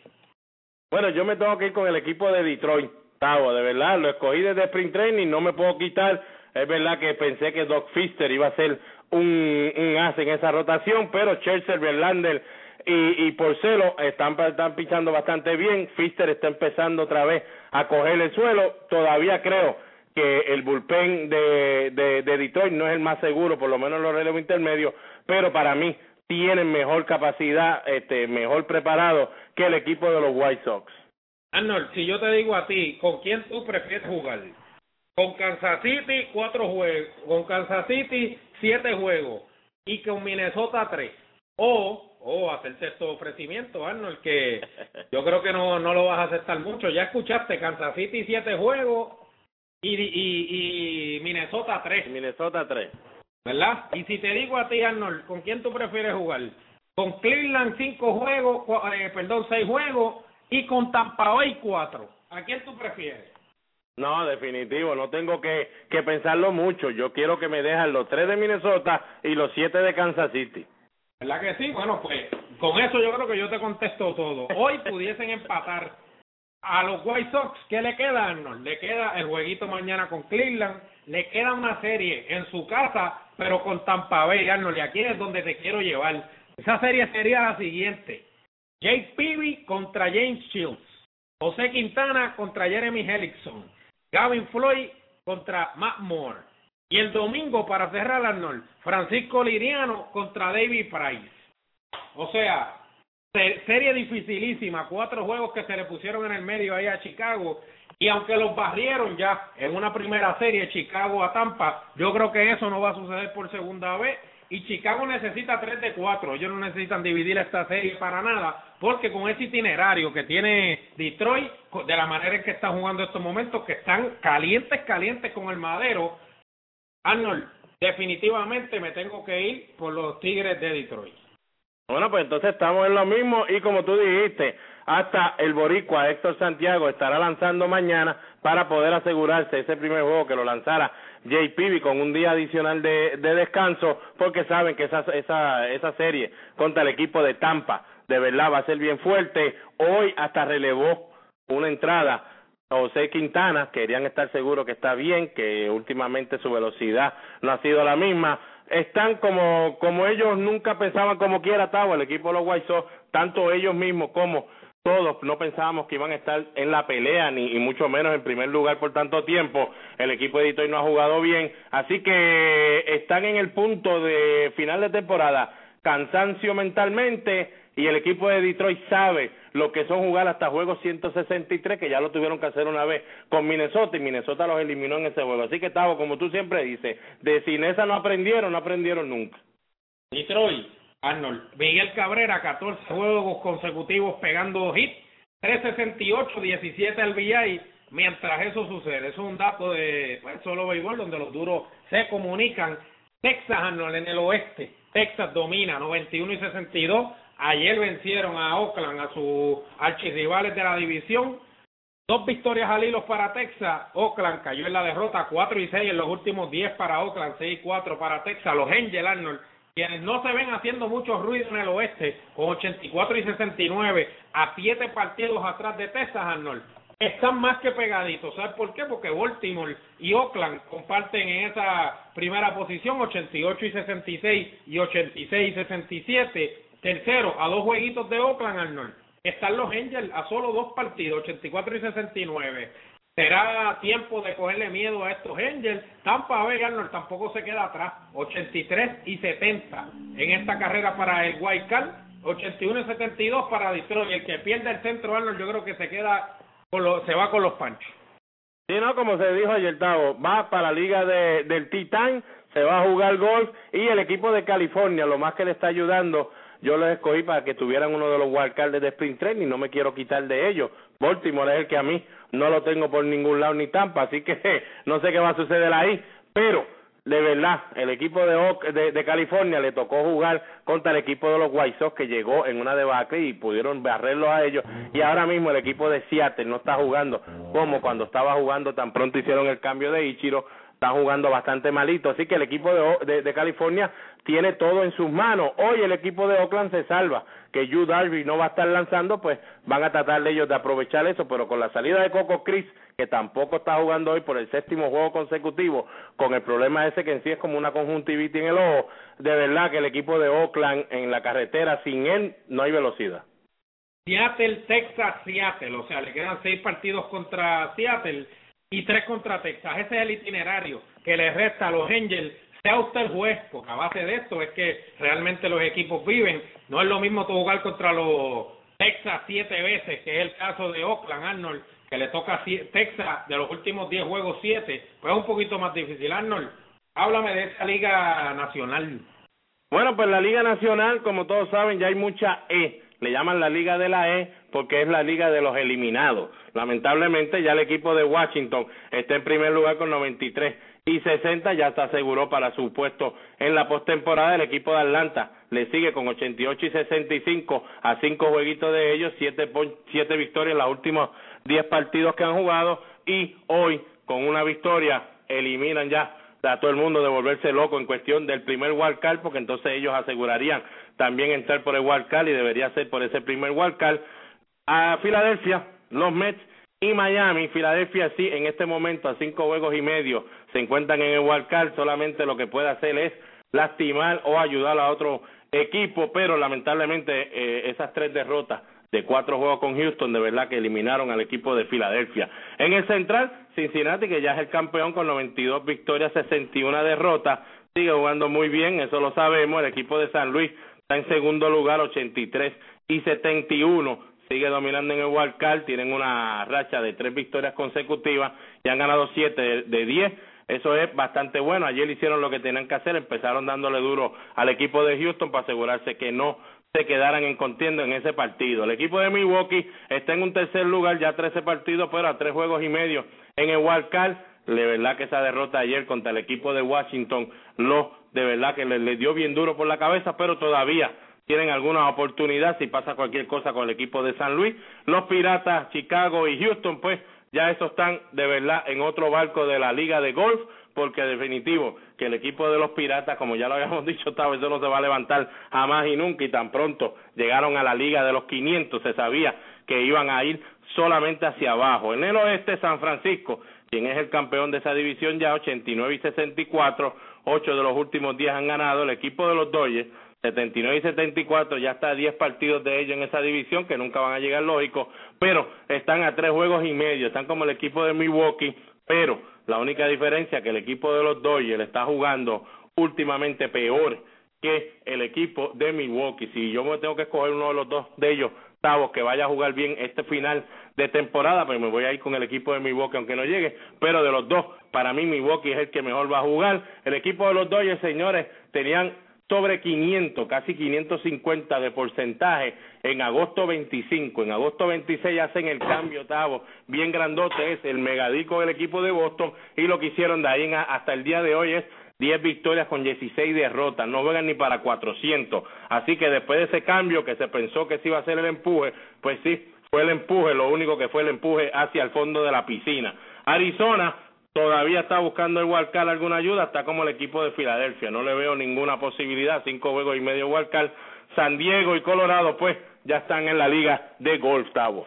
Bueno, yo me tengo que ir con el equipo de Detroit, Tavo, de verdad, lo escogí desde Spring Training, no me puedo quitar. Es verdad que pensé que Doc Fister iba a ser un, un as en esa rotación, pero Chelsea, Verlander y, y Porcelo están, están pichando bastante bien. Fister está empezando otra vez a coger el suelo. Todavía creo que el bullpen de, de, de Detroit no es el más seguro, por lo menos los relevos intermedios, pero para mí tienen mejor capacidad, este, mejor preparado que el equipo de los White Sox. Arnold, si yo te digo a ti, ¿con quién tú prefieres jugar? Con Kansas City, cuatro juegos, con Kansas City, siete juegos, y con Minnesota, tres. O, o hacerte este ofrecimiento, Arnold, que yo creo que no, no lo vas a aceptar mucho. Ya escuchaste, Kansas City, siete juegos, y, y, y Minnesota 3. Minnesota 3. ¿Verdad? Y si te digo a ti, Arnold, ¿con quién tú prefieres jugar? ¿Con Cleveland 5 juegos, eh, perdón, 6 juegos y con Tampa Bay 4. ¿A quién tú prefieres? No, definitivo, no tengo que, que pensarlo mucho. Yo quiero que me dejan los tres de Minnesota y los siete de Kansas City. ¿Verdad que sí? Bueno, pues con eso yo creo que yo te contesto todo. Hoy pudiesen empatar a los White Sox. ¿Qué le queda, Arnold? Le queda el jueguito mañana con Cleveland. Le queda una serie en su casa, pero con Tampa Bay, Arnold. Y aquí es donde te quiero llevar. Esa serie sería la siguiente. Jake Peavy contra James Shields. José Quintana contra Jeremy Hellickson. Gavin Floyd contra Matt Moore. Y el domingo, para cerrar Arnold, Francisco Liriano contra David Price. O sea, serie dificilísima, cuatro juegos que se le pusieron en el medio ahí a Chicago. Y aunque los barrieron ya en una primera serie, Chicago a Tampa, yo creo que eso no va a suceder por segunda vez y Chicago necesita 3 de 4. Ellos no necesitan dividir esta serie para nada, porque con ese itinerario que tiene Detroit, de la manera en que está jugando estos momentos, que están calientes, calientes con el madero, Arnold, definitivamente me tengo que ir por los Tigres de Detroit. Bueno, pues entonces estamos en lo mismo y como tú dijiste, hasta el boricua Héctor Santiago estará lanzando mañana para poder asegurarse ese primer juego que lo lanzara JPB con un día adicional de, de descanso porque saben que esa, esa, esa serie contra el equipo de Tampa de verdad va a ser bien fuerte. Hoy hasta relevó una entrada José Quintana, querían estar seguros que está bien, que últimamente su velocidad no ha sido la misma. Están como, como ellos nunca pensaban como quiera estaba el equipo de los White tanto ellos mismos como todos no pensábamos que iban a estar en la pelea ni y mucho menos en primer lugar por tanto tiempo. El equipo de Detroit no ha jugado bien, así que están en el punto de final de temporada, cansancio mentalmente y el equipo de Detroit sabe lo que son jugar hasta juegos 163 que ya lo tuvieron que hacer una vez con Minnesota y Minnesota los eliminó en ese juego. Así que estaba como tú siempre dices, de sin esa no aprendieron, no aprendieron nunca. Detroit Arnold. Miguel Cabrera, 14 juegos consecutivos pegando hit, 368, 17 al VI, mientras eso sucede. Es un dato de pues, solo béisbol donde los duros se comunican. Texas, Arnold, en el oeste. Texas domina 91 y 62. Ayer vencieron a Oakland, a sus archirrivales de la división. Dos victorias al hilo para Texas. Oakland cayó en la derrota 4 y 6 en los últimos 10 para Oakland, 6 y 4 para Texas. Los Angels, Arnold, quienes no se ven haciendo mucho ruido en el oeste, con 84 y 69, a siete partidos atrás de Texas, Arnold, están más que pegaditos. ¿Sabes por qué? Porque Baltimore y Oakland comparten en esa primera posición 88 y 66 y 86 y 67. Tercero, a dos jueguitos de Oakland, Arnold. Están los Angels a solo dos partidos, 84 y 69 será tiempo de cogerle miedo a estos Angels. Tampa Bay Arnold tampoco se queda atrás, 83 y 70 en esta carrera para el White Card, 81 y 72 para Detroit. El que pierde el centro Arnold yo creo que se queda con lo, se va con los panchos. Sí, no, como se dijo ayer, Tavo, va para la liga de, del Titán, se va a jugar golf y el equipo de California, lo más que le está ayudando yo los escogí para que tuvieran uno de los wildcards de Sprint Training, no me quiero quitar de ellos. Baltimore es el que a mí no lo tengo por ningún lado ni Tampa, así que [laughs] no sé qué va a suceder ahí, pero de verdad, el equipo de, de, California le tocó jugar contra el equipo de los White Sox que llegó en una debacle y pudieron barrerlos a ellos. Y ahora mismo el equipo de Seattle no está jugando como cuando estaba jugando tan pronto hicieron el cambio de Ichiro está jugando bastante malito. Así que el equipo de, de, California tiene todo en sus manos. Hoy el equipo de Oakland se salva. Que Yu Darby no va a estar lanzando, pues van a tratar ellos de aprovechar eso. Pero con la salida de Coco Chris, que tampoco está jugando hoy por el séptimo juego consecutivo, con el problema ese que en sí es como una conjuntivitis en el ojo, de verdad que el equipo de Oakland en la carretera, sin él, no hay velocidad. Seattle, Texas, Seattle. O sea, le quedan seis partidos contra Seattle y tres contra Texas. Ese es el itinerario que le resta a los Angels. Sea usted el juez, porque a base de esto es que realmente los equipos viven. No es lo mismo jugar contra los Texas siete veces, que es el caso de Oakland, Arnold, que le toca Texas de los últimos diez juegos siete. Pues es un poquito más difícil. Arnold, háblame de esa liga nacional. Bueno, pues la liga nacional, como todos saben, ya hay mucha E. Le llaman la liga de la E porque es la liga de los eliminados. Lamentablemente ya el equipo de Washington está en primer lugar con 93 y 60 ya se aseguró para su puesto en la postemporada. El equipo de Atlanta le sigue con 88 y 65 a cinco jueguitos de ellos, siete, siete victorias en los últimos 10 partidos que han jugado y hoy con una victoria eliminan ya a todo el mundo de volverse loco en cuestión del primer wildcard porque entonces ellos asegurarían también entrar por el wildcard y debería ser por ese primer wildcard. A Filadelfia, los Mets y Miami, Filadelfia sí, en este momento a cinco juegos y medio se encuentran en el wildcard, solamente lo que puede hacer es lastimar o ayudar a otro equipo, pero lamentablemente eh, esas tres derrotas de cuatro juegos con Houston, de verdad que eliminaron al equipo de Filadelfia. En el central, Cincinnati, que ya es el campeón con 92 victorias, 61 derrotas, sigue jugando muy bien, eso lo sabemos. El equipo de San Luis está en segundo lugar, 83 y 71 sigue dominando en el wild card, tienen una racha de tres victorias consecutivas y han ganado siete de diez. Eso es bastante bueno. Ayer hicieron lo que tenían que hacer, empezaron dándole duro al equipo de Houston para asegurarse que no se quedaran en contienda en ese partido. El equipo de Milwaukee está en un tercer lugar, ya 13 partidos, pero a tres juegos y medio en el wild. De verdad que esa derrota ayer contra el equipo de Washington, lo de verdad que le dio bien duro por la cabeza, pero todavía tienen alguna oportunidad si pasa cualquier cosa con el equipo de San Luis. Los Piratas, Chicago y Houston, pues ya esos están de verdad en otro barco de la liga de golf, porque definitivo que el equipo de los Piratas, como ya lo habíamos [laughs] dicho, tal vez no se va a levantar jamás y nunca, y tan pronto llegaron a la liga de los 500, se sabía que iban a ir solamente hacia abajo. En el oeste, San Francisco, quien es el campeón de esa división ya, 89 y 64, ocho de los últimos días han ganado, el equipo de los Dodgers 79 y 74, ya está a 10 partidos de ellos en esa división, que nunca van a llegar lógico, pero están a tres juegos y medio, están como el equipo de Milwaukee, pero la única diferencia es que el equipo de los Dodgers está jugando últimamente peor que el equipo de Milwaukee. Si yo me tengo que escoger uno de los dos de ellos, Tavos, que vaya a jugar bien este final de temporada, pues me voy a ir con el equipo de Milwaukee, aunque no llegue, pero de los dos, para mí Milwaukee es el que mejor va a jugar. El equipo de los Dodgers, señores, tenían sobre 500, casi 550 de porcentaje en agosto 25. En agosto 26 hacen el cambio, Tavo, bien grandote es el megadico del equipo de Boston y lo que hicieron de ahí hasta el día de hoy es 10 victorias con 16 derrotas, no juegan ni para 400. Así que después de ese cambio que se pensó que se iba a hacer el empuje, pues sí, fue el empuje, lo único que fue el empuje hacia el fondo de la piscina. Arizona todavía está buscando el Wildcard alguna ayuda, está como el equipo de Filadelfia, no le veo ninguna posibilidad, cinco juegos y medio Wildcard, San Diego y Colorado pues ya están en la liga de golf, Tavo.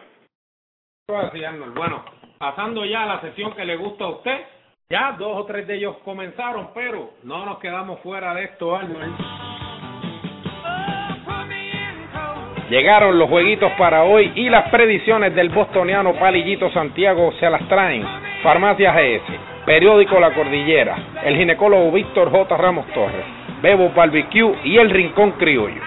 Bueno, pasando ya a la sesión que le gusta a usted, ya dos o tres de ellos comenzaron, pero no nos quedamos fuera de esto, Arnold. Llegaron los jueguitos para hoy y las predicciones del bostoniano Palillito Santiago se las traen Farmacia GS, Periódico La Cordillera, el ginecólogo Víctor J. Ramos Torres, Bebo Barbecue y el Rincón Criollo.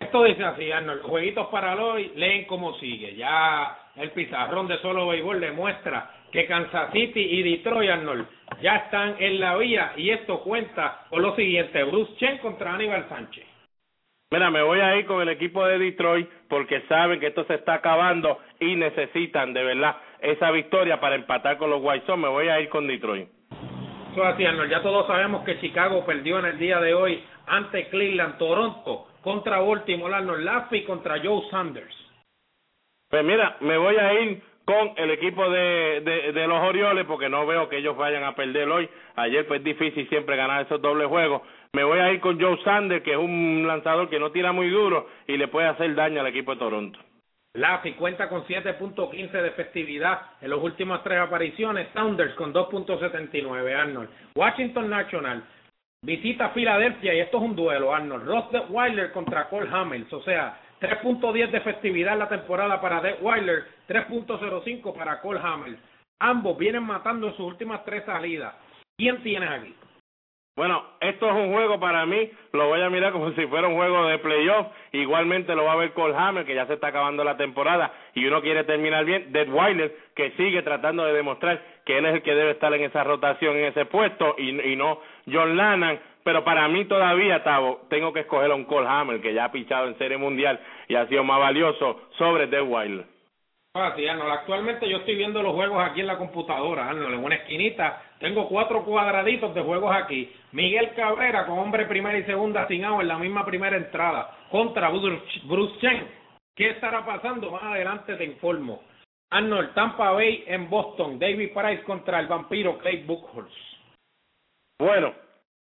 Esto dice así, Arnold, jueguitos para hoy leen como sigue. Ya el pizarrón de solo béisbol demuestra que Kansas City y Detroit, Arnold, ya están en la vía y esto cuenta con lo siguiente, Bruce Chen contra Aníbal Sánchez. Mira, me voy a ir con el equipo de Detroit porque saben que esto se está acabando y necesitan de verdad esa victoria para empatar con los White Sox. Me voy a ir con Detroit. Ya todos sabemos que Chicago perdió en el día de hoy ante Cleveland, Toronto contra Baltimore, Arnold Laffy contra Joe Sanders. Pues mira, me voy a ir con el equipo de, de, de, los Orioles porque no veo que ellos vayan a perder hoy. Ayer fue difícil siempre ganar esos dobles juegos. Me voy a ir con Joe Sanders, que es un lanzador que no tira muy duro y le puede hacer daño al equipo de Toronto. Laffy cuenta con 7.15 de efectividad en las últimas tres apariciones. Sanders con 2.79, Arnold. Washington National visita Filadelfia y esto es un duelo, Arnold. Ross Weiler contra Cole Hamels, o sea, 3.10 de efectividad en la temporada para Weiler, 3.05 para Cole Hamels. Ambos vienen matando en sus últimas tres salidas. ¿Quién tienes aquí? Bueno, esto es un juego para mí, lo voy a mirar como [laughs] si fuera un juego de playoff, igualmente lo va a ver Cole Hammer, que ya se está acabando la temporada y uno quiere terminar bien, Dead Weiler, que sigue tratando de demostrar que él es el que debe estar en esa rotación, en ese puesto, y, no John Lannan, pero para mí todavía, Tavo, tengo que escoger a un Cole Hammer que ya ha pichado en Serie Mundial y ha sido más valioso sobre The Wild. Ah, sí, Arnold, actualmente yo estoy viendo los juegos aquí en la computadora, Arnold, en una esquinita. Tengo cuatro cuadraditos de juegos aquí. Miguel Cabrera con hombre primera y segunda sin en la misma primera entrada contra Bruce Chen. ¿Qué estará pasando? Más adelante te informo. Arnold, Tampa Bay en Boston. David Price contra el vampiro Clay Buchholz. Bueno,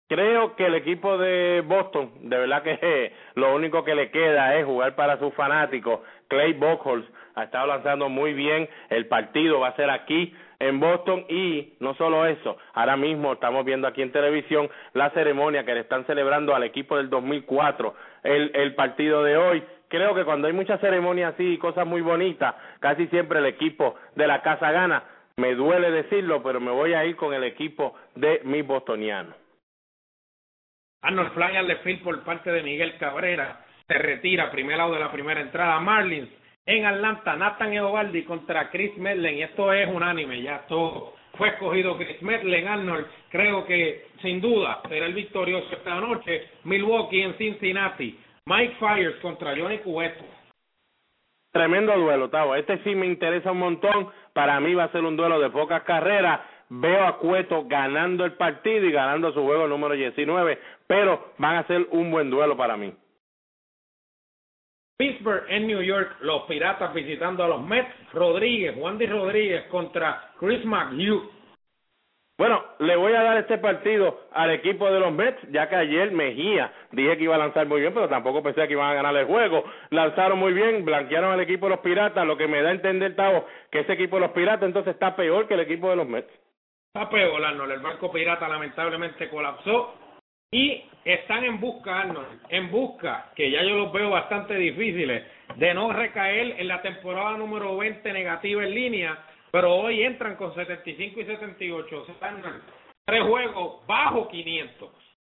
creo que el equipo de Boston, de verdad que [laughs] lo único que le queda es jugar para sus fanáticos. Clay Buchholz ha estado lanzando muy bien. El partido va a ser aquí en Boston y no solo eso, ahora mismo estamos viendo aquí en televisión la ceremonia que le están celebrando al equipo del 2004, el, el partido de hoy. Creo que cuando hay muchas ceremonias así y cosas muy bonitas, casi siempre el equipo de la casa gana. Me duele decirlo, pero me voy a ir con el equipo de mi bostoniano. Arnold Fly al por parte de Miguel Cabrera. Se retira, primer lado de la primera entrada. Marlins en Atlanta, Nathan Eovaldi contra Chris Medlen, y esto es unánime, ya esto fue escogido Chris Medlen, Arnold, creo que sin duda será el victorioso esta noche, Milwaukee en Cincinnati, Mike Fires contra Johnny Cueto. Tremendo duelo, Tavo, este sí me interesa un montón, para mí va a ser un duelo de pocas carreras, veo a Cueto ganando el partido y ganando su juego número 19, pero van a ser un buen duelo para mí. Pittsburgh en New York, los Piratas visitando a los Mets, Rodríguez, Juan Rodríguez contra Chris McHugh. Bueno, le voy a dar este partido al equipo de los Mets, ya que ayer Mejía dije que iba a lanzar muy bien, pero tampoco pensé que iban a ganar el juego. Lanzaron muy bien, blanquearon al equipo de los Piratas, lo que me da a entender, Tavo, que ese equipo de los Piratas entonces está peor que el equipo de los Mets. Está peor, Arnold. El barco pirata lamentablemente colapsó y están en busca, Arnold, en busca, que ya yo los veo bastante difíciles, de no recaer en la temporada número 20 negativa en línea, pero hoy entran con 75 y 78, o sea, tres juegos bajo 500.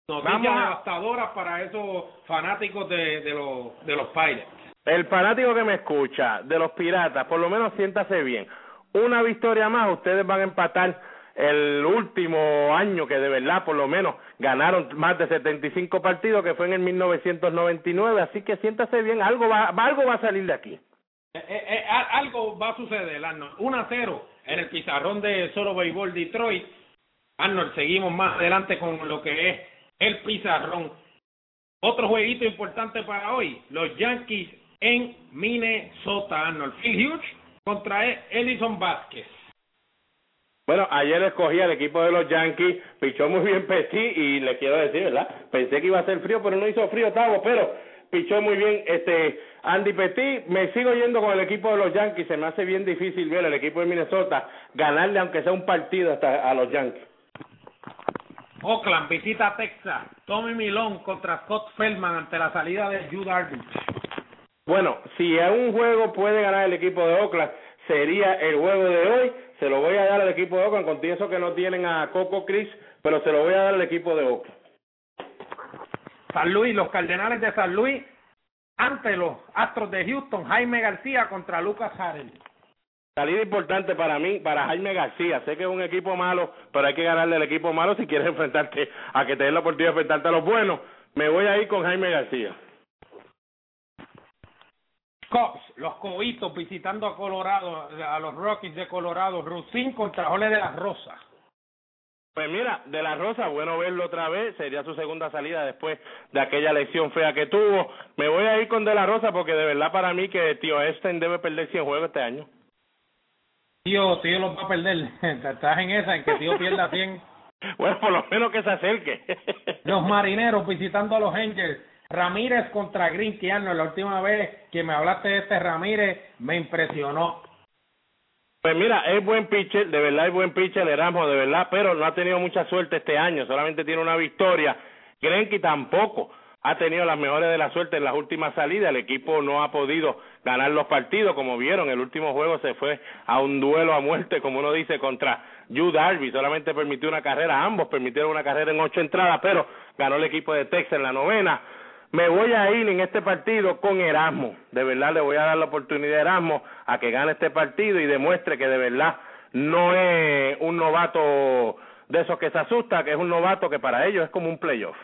Noticias devastadoras para esos fanáticos de, de, los, de los Pirates. El fanático que me escucha, de los Piratas, por lo menos siéntase bien. Una victoria más, ustedes van a empatar el último año que de verdad por lo menos ganaron más de 75 partidos que fue en el 1999 así que siéntase bien algo va algo va a salir de aquí. Eh, eh, eh algo va a suceder Arnold. 1 a 0 en el pizarrón de solo béisbol Detroit. Arnold seguimos más adelante con lo que es el pizarrón. Otro jueguito importante para hoy los Yankees en Minnesota Arnold. Phil Hughes contra Ellison Vázquez bueno, ayer escogí al equipo de los Yankees, pichó muy bien Petit y le quiero decir, ¿verdad? Pensé que iba a ser frío, pero no hizo frío, Tavo, pero pichó muy bien este Andy Petit. Me sigo yendo con el equipo de los Yankees, se me hace bien difícil ver al equipo de Minnesota ganarle aunque sea un partido hasta a los Yankees. Oakland visita a Texas. Tommy Milón contra Scott Feldman ante la salida de Jude Darvish. Bueno, si a un juego puede ganar el equipo de Oakland, sería el juego de hoy se lo voy a dar al equipo de Oakland, con eso que no tienen a Coco Chris, pero se lo voy a dar al equipo de Oakland. San Luis, los Cardenales de San Luis, ante los Astros de Houston, Jaime García contra Lucas Harrell. Salida importante para mí, para Jaime García. Sé que es un equipo malo, pero hay que ganarle al equipo malo si quieres [laughs] enfrentarte a que te den la oportunidad de enfrentarte a los buenos. Me voy a ir con Jaime García. Cops, los Coitos visitando a Colorado, a los Rockies de Colorado, Rusin contra Jole de la Rosa. Pues mira, de la Rosa, bueno verlo otra vez, sería su segunda salida después de aquella lesión fea que tuvo. Me voy a ir con de la Rosa porque de verdad para mí que tío Esten debe perder 100 juegos este año. Tío, tío los va a perder. [laughs] Estás en esa, en que tío pierda 100. [laughs] bueno, por lo menos que se acerque. los marineros visitando a los Angels. Ramírez contra Green Arnold, la última vez que me hablaste de este Ramírez me impresionó. Pues mira, es buen pitcher, de verdad es buen pitcher Erasmo, de verdad, pero no ha tenido mucha suerte este año, solamente tiene una victoria. Greinke tampoco ha tenido las mejores de la suerte en las últimas salidas, el equipo no ha podido ganar los partidos, como vieron, el último juego se fue a un duelo a muerte, como uno dice, contra Yu Darby, solamente permitió una carrera, ambos permitieron una carrera en ocho entradas, pero ganó el equipo de Texas en la novena. Me voy a ir en este partido con Erasmo. De verdad le voy a dar la oportunidad a Erasmo a que gane este partido y demuestre que de verdad no es un novato de esos que se asusta, que es un novato que para ellos es como un playoff.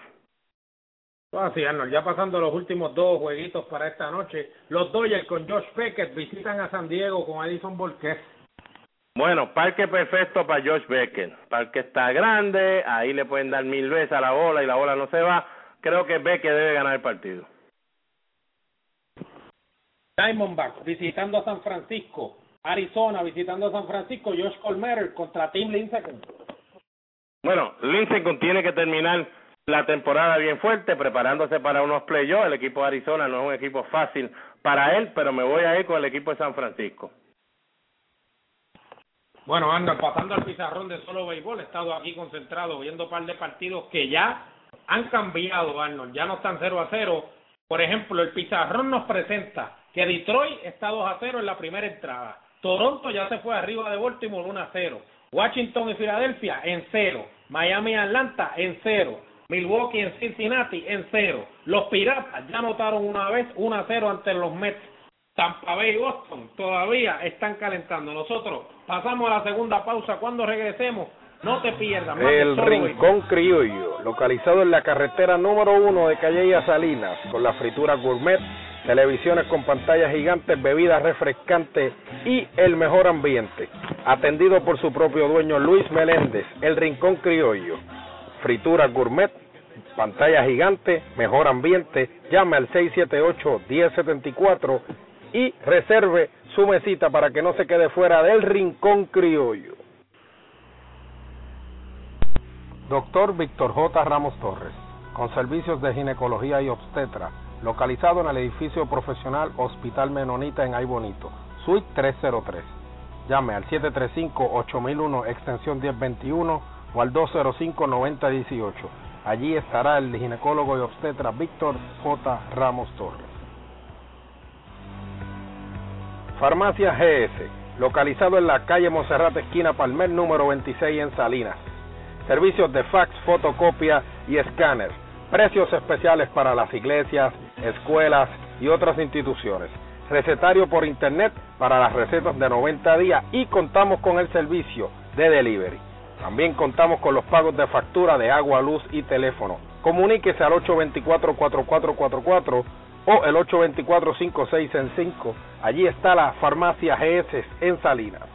Así, Arnold, ya pasando los últimos dos jueguitos para esta noche, los Dodgers con Josh Beckett visitan a San Diego con Edison Volquez. Bueno, parque perfecto para Josh Beckett. Parque está grande, ahí le pueden dar mil veces a la bola y la bola no se va. Creo que Beckett debe ganar el partido. Diamondbacks visitando a San Francisco. Arizona visitando a San Francisco. Josh Colmer contra Tim Lincecum. Bueno, Lincecum tiene que terminar la temporada bien fuerte, preparándose para unos playoffs. El equipo de Arizona no es un equipo fácil para él, pero me voy a ir con el equipo de San Francisco. Bueno, ando pasando al pizarrón de solo béisbol, he estado aquí concentrado viendo un par de partidos que ya han cambiado, Arnold, ya no están 0 a 0. Por ejemplo, el pizarrón nos presenta que Detroit está 2 a 0 en la primera entrada. Toronto ya se fue arriba de Baltimore 1 a 0. Washington y Filadelfia en 0. Miami y Atlanta en 0. Milwaukee en Cincinnati en 0. Los Piratas ya anotaron una vez 1 a 0 ante los Mets. Tampa Bay y Boston todavía están calentando. Nosotros pasamos a la segunda pausa. Cuando regresemos, no te pierdas. el Rincón Criollo, localizado en la carretera número uno de Calle Salinas, con la fritura gourmet televisiones con pantallas gigantes, bebidas refrescantes y el mejor ambiente. Atendido por su propio dueño Luis Meléndez, El Rincón Criollo. Fritura gourmet, pantalla gigante, mejor ambiente. Llame al 678-1074 y reserve su mesita para que no se quede fuera del Rincón Criollo. Doctor Víctor J. Ramos Torres, con servicios de ginecología y obstetra localizado en el edificio profesional Hospital Menonita en Ay Bonito, Suite 303. Llame al 735-8001 extensión 1021 o al 205-9018. Allí estará el ginecólogo y obstetra Víctor J. Ramos Torres. Farmacia GS, localizado en la calle Monserrate esquina Palmer número 26 en Salinas. Servicios de fax, fotocopia y escáner. Precios especiales para las iglesias, escuelas y otras instituciones. Recetario por internet para las recetas de 90 días y contamos con el servicio de delivery. También contamos con los pagos de factura de agua, luz y teléfono. Comuníquese al 824-4444 o el 824-5665. Allí está la farmacia GS en Salinas.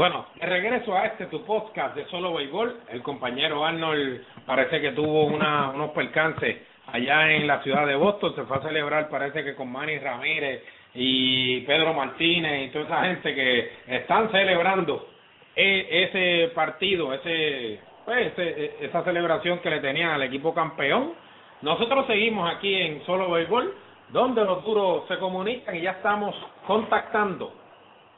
Bueno, de regreso a este tu podcast de Solo Béisbol, el compañero Arnold parece que tuvo una, unos percances allá en la ciudad de Boston, se fue a celebrar parece que con Manny Ramírez y Pedro Martínez y toda esa gente que están celebrando e, ese partido, ese, pues, ese, esa celebración que le tenían al equipo campeón. Nosotros seguimos aquí en Solo Béisbol, donde los duros se comunican y ya estamos contactando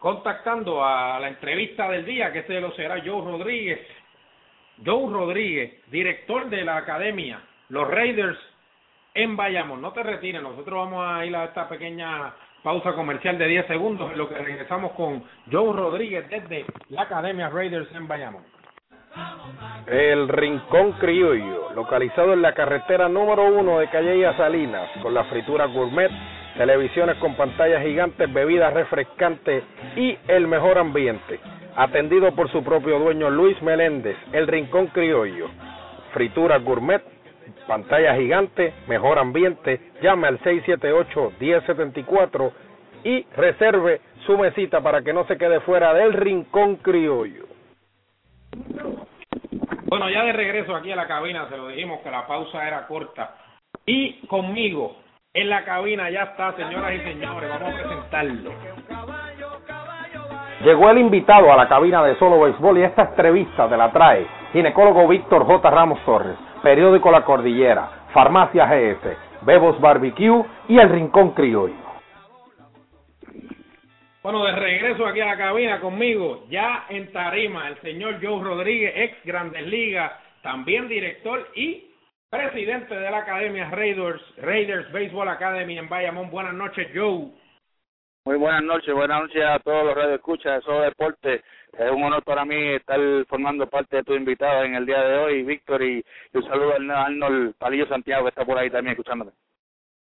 contactando a la entrevista del día, que este lo será Joe Rodríguez. Joe Rodríguez, director de la academia, los Raiders en Bayamón. No te retires, nosotros vamos a ir a esta pequeña pausa comercial de 10 segundos, en lo que regresamos con Joe Rodríguez desde la Academia Raiders en Bayamón. El Rincón Criollo, localizado en la carretera número uno de Calle Salinas, con la fritura gourmet, televisiones con pantallas gigantes, bebidas refrescantes y el mejor ambiente. Atendido por su propio dueño Luis Meléndez, El Rincón Criollo. Fritura gourmet, pantalla gigante, mejor ambiente. Llame al 678-1074 y reserve su mesita para que no se quede fuera del Rincón Criollo. Bueno, ya de regreso aquí a la cabina, se lo dijimos que la pausa era corta. Y conmigo, en la cabina ya está, señoras y señores, vamos a presentarlo. Llegó el invitado a la cabina de Solo Béisbol y esta entrevista te la trae ginecólogo Víctor J. Ramos Torres, periódico La Cordillera, Farmacia GS, Bebos Barbecue y El Rincón Criollo. Bueno, de regreso aquí a la cabina conmigo, ya en tarima, el señor Joe Rodríguez, ex Grandes Ligas, también director y presidente de la Academia Raiders, Raiders Baseball Academy en Bayamón. Buenas noches, Joe. Muy buenas noches, buenas noches a todos los radioescuchas de Solo Deporte. Es un honor para mí estar formando parte de tu invitado en el día de hoy, Víctor, y, un saludo a Arnold Palillo Santiago, que está por ahí también escuchándote.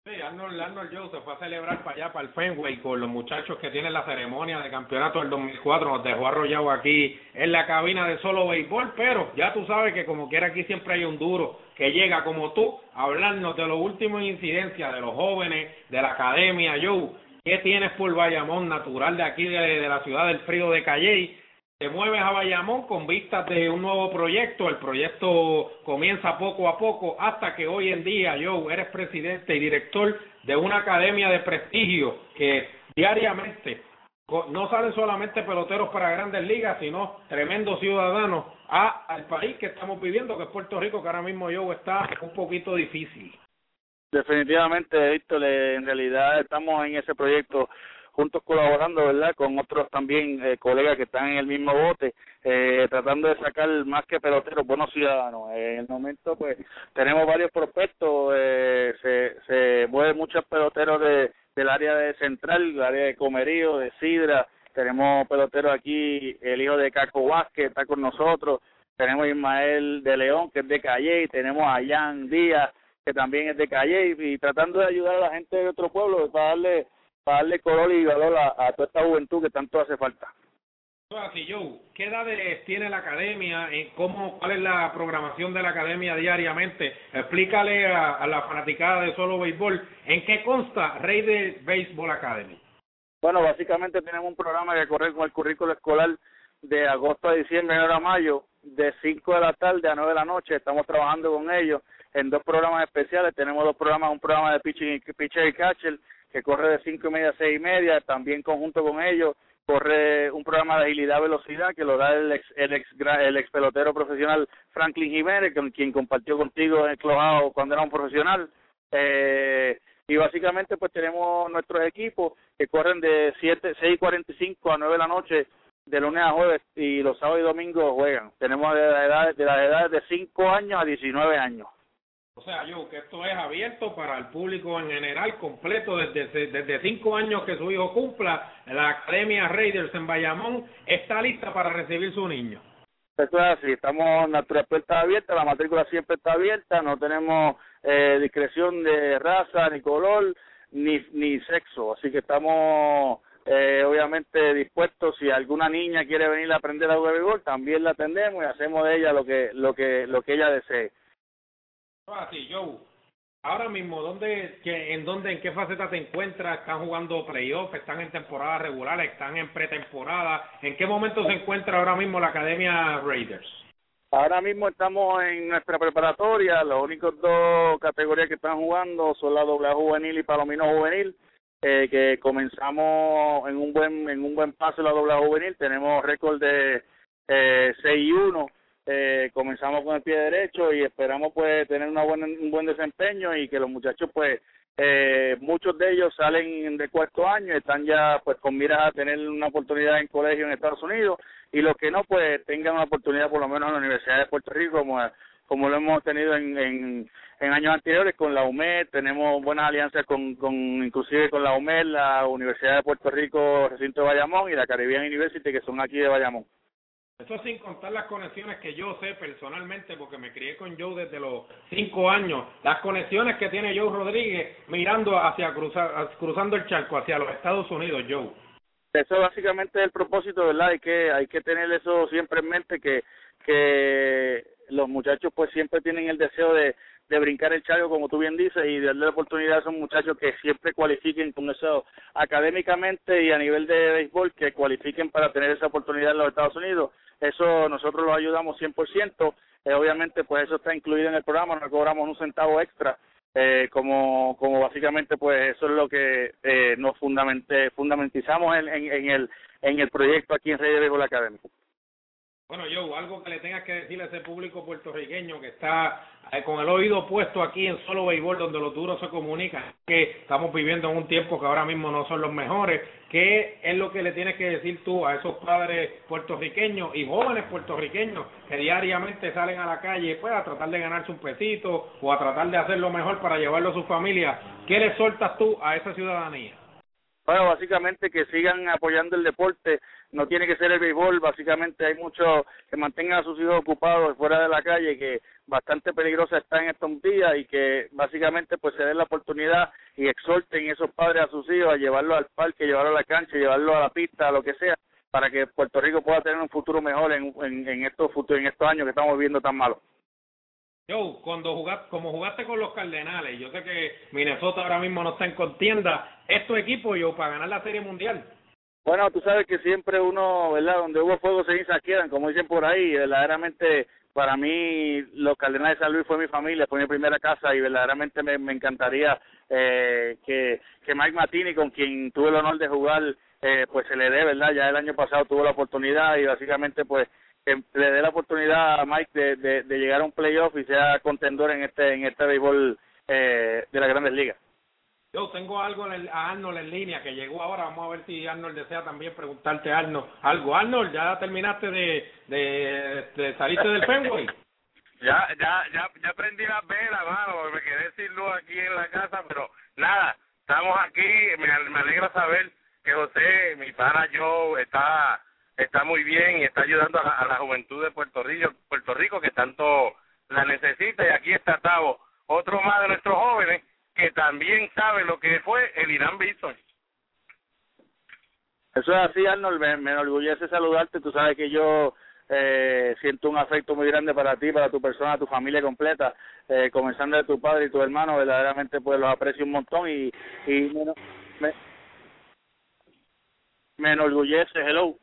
Sí, Arnold, Arnold Joe se fue a celebrar para allá, para el Fenway, con los muchachos que tienen la ceremonia de campeonato del 2004. Nos dejó arrollado aquí en la cabina de solo béisbol, pero ya tú sabes que como quiera aquí siempre hay un duro que llega como tú a hablarnos de los últimos incidencias de los jóvenes, de la academia. Joe, ¿qué tienes por Bayamón, natural de aquí, de, de la ciudad del frío de Calley? te mueves a Bayamón con vistas de un nuevo proyecto. El proyecto comienza poco a poco hasta que hoy en día, Joe, eres presidente y director de una academia de prestigio que diariamente no salen solamente peloteros para grandes ligas, sino tremendos ciudadanos a, al país que estamos viviendo, que es Puerto Rico, que ahora mismo, Joe, está un poquito difícil. Definitivamente, Víctor, en realidad estamos en ese proyecto juntos colaborando, ¿verdad? Con otros también eh, colegas que están en el mismo bote, eh, tratando de sacar más que peloteros, buenos ciudadanos. en el momento, pues, tenemos varios prospectos, eh, se, se mueven muchos peloteros de, del área de Central, del área de Comerío, de Sidra, tenemos peloteros aquí, el hijo de Caco Vázquez está con nosotros, tenemos Ismael de León, que es de Calle, tenemos a Jan Díaz, que también es de Calle, y tratando de ayudar a la gente de otro pueblo para darle para darle color y valor a, toda esta juventud que tanto hace falta. Así, ¿qué edades tiene la academia? ¿Cómo, ¿Cuál es la programación de la academia diariamente? Explícale a, la fanaticada de solo béisbol en qué consta Rey de Baseball Academy. Bueno, básicamente tenemos un programa que corre con el currículo escolar de agosto a diciembre, enero a mayo, de 5 de la tarde a 9 de la noche. Estamos trabajando con ellos en dos programas especiales. Tenemos dos programas, un programa de pitching y, pitcher y catcher que corre de cinco y media a seis y media, también conjunto con ellos corre un programa de agilidad velocidad que lo da el ex, el ex, el ex pelotero profesional Franklin Jiménez, quien compartió contigo en el Clojado cuando era un profesional. Eh, y básicamente pues tenemos nuestros equipos que corren de siete, seis cuarenta y cinco a nueve de la noche de lunes a jueves y los sábados y domingos juegan. Tenemos de las edades de las edades de cinco años a diecinueve años. O sea, yo, que esto es abierto para el público en general, completo, desde, desde cinco años que su hijo cumpla, la Academia Raiders en Bayamón está lista para recibir su niño. Esto es así, estamos, nuestra puerta abierta, la matrícula siempre está abierta, no tenemos eh, discreción de raza, ni color, ni, ni sexo, así que estamos eh, obviamente dispuestos, si alguna niña quiere venir a aprender a jugar también la atendemos y hacemos de ella lo que, lo que, lo que ella desee. Así, Joe. Ahora mismo, ¿dónde, que, ¿en dónde, en qué faceta te encuentras? ¿Están jugando playoff? ¿Están en temporada regular? ¿Están en pretemporada? ¿En qué momento se encuentra ahora mismo la Academia Raiders? Ahora mismo estamos en nuestra preparatoria. Los únicos dos categorías que están jugando son la doble juvenil y palomino juvenil. Eh, que comenzamos en un buen en un buen paso la doble juvenil. Tenemos récord de eh, 6 y 1 eh, comenzamos con el pie derecho y esperamos pues tener una buena, un buen desempeño y que los muchachos pues eh, muchos de ellos salen de cuarto año están ya pues con miras a tener una oportunidad en colegio en Estados Unidos y los que no pues tengan una oportunidad por lo menos en la Universidad de Puerto Rico como como lo hemos tenido en, en, en años anteriores con la UMED, tenemos buenas alianzas con, con inclusive con la UMED, la Universidad de Puerto Rico, recinto de Bayamón y la Caribbean University, que son aquí de Bayamón. Eso sin contar las conexiones que yo sé personalmente, porque me crié con Joe desde los cinco años, las conexiones que tiene Joe Rodríguez mirando hacia cruzar, cruzando el charco hacia los Estados Unidos, Joe. Eso básicamente es el propósito, ¿verdad? Hay que hay que tener eso siempre en mente que que los muchachos pues siempre tienen el deseo de, de brincar el charco, como tú bien dices, y darle la oportunidad a esos muchachos que siempre cualifiquen con eso académicamente y a nivel de béisbol, que cualifiquen para tener esa oportunidad en los Estados Unidos. Eso nosotros los ayudamos 100%. Eh, obviamente, pues eso está incluido en el programa, no cobramos un centavo extra. Eh, como como básicamente pues eso es lo que eh, nos fundamente, fundamentizamos en, en, el en el proyecto aquí en Rey de Béisbol Académico. Bueno, yo algo que le tengas que decir a ese público puertorriqueño que está eh, con el oído puesto aquí en solo béisbol, donde los duros se comunican, que estamos viviendo en un tiempo que ahora mismo no son los mejores, ¿qué es lo que le tienes que decir tú a esos padres puertorriqueños y jóvenes puertorriqueños que diariamente salen a la calle pues, a tratar de ganarse un pesito o a tratar de hacer lo mejor para llevarlo a su familia? ¿Qué le soltas tú a esa ciudadanía? Bueno, básicamente que sigan apoyando el deporte, no tiene que ser el béisbol, básicamente hay muchos que mantengan a sus hijos ocupados fuera de la calle, que bastante peligrosa está en estos días y que básicamente pues se den la oportunidad y exhorten esos padres a sus hijos a llevarlo al parque, llevarlo a la cancha, llevarlo a la pista, lo que sea, para que Puerto Rico pueda tener un futuro mejor en, en, estos futuros, en estos años que estamos viviendo tan malos. Joe, cuando jugaste, como jugaste con los Cardenales, yo sé que Minnesota ahora mismo no está en contienda, ¿es tu equipo, yo para ganar la Serie Mundial? Bueno, tú sabes que siempre uno, ¿verdad? Donde hubo fuego, cenizas quedan, como dicen por ahí. Verdaderamente, para mí, los Cardenales de San Luis fue mi familia, fue mi primera casa y verdaderamente me, encantaría eh, que, que Mike Matini, con quien tuve el honor de jugar, eh, pues se le dé, ¿verdad? Ya el año pasado tuvo la oportunidad y básicamente, pues, que le dé la oportunidad a Mike de, de, de llegar a un playoff y sea contendor en este en este béisbol eh, de las grandes ligas. Yo tengo algo a Arnold en línea que llegó ahora. Vamos a ver si Arnold desea también preguntarte Arnold algo. Arnold, ¿ya terminaste de, de, de salirte del Fenway? [laughs] Ya, ya, ya, ya prendí las velas, me quedé sin luz aquí en la casa, pero nada, estamos aquí, me, me alegra saber que José, mi pana yo, está está muy bien y está ayudando a la, a la juventud de Puerto Rico, Puerto Rico que tanto la necesita y aquí está Tavo, otro más de nuestros jóvenes que también sabe lo que fue el Irán Bison. Eso es así, Arnold, me, me enorgullece saludarte, tú sabes que yo eh, siento un afecto muy grande para ti, para tu persona, tu familia completa, eh, comenzando de tu padre y tu hermano, verdaderamente pues los aprecio un montón y, y me, me, me enorgullece, hello.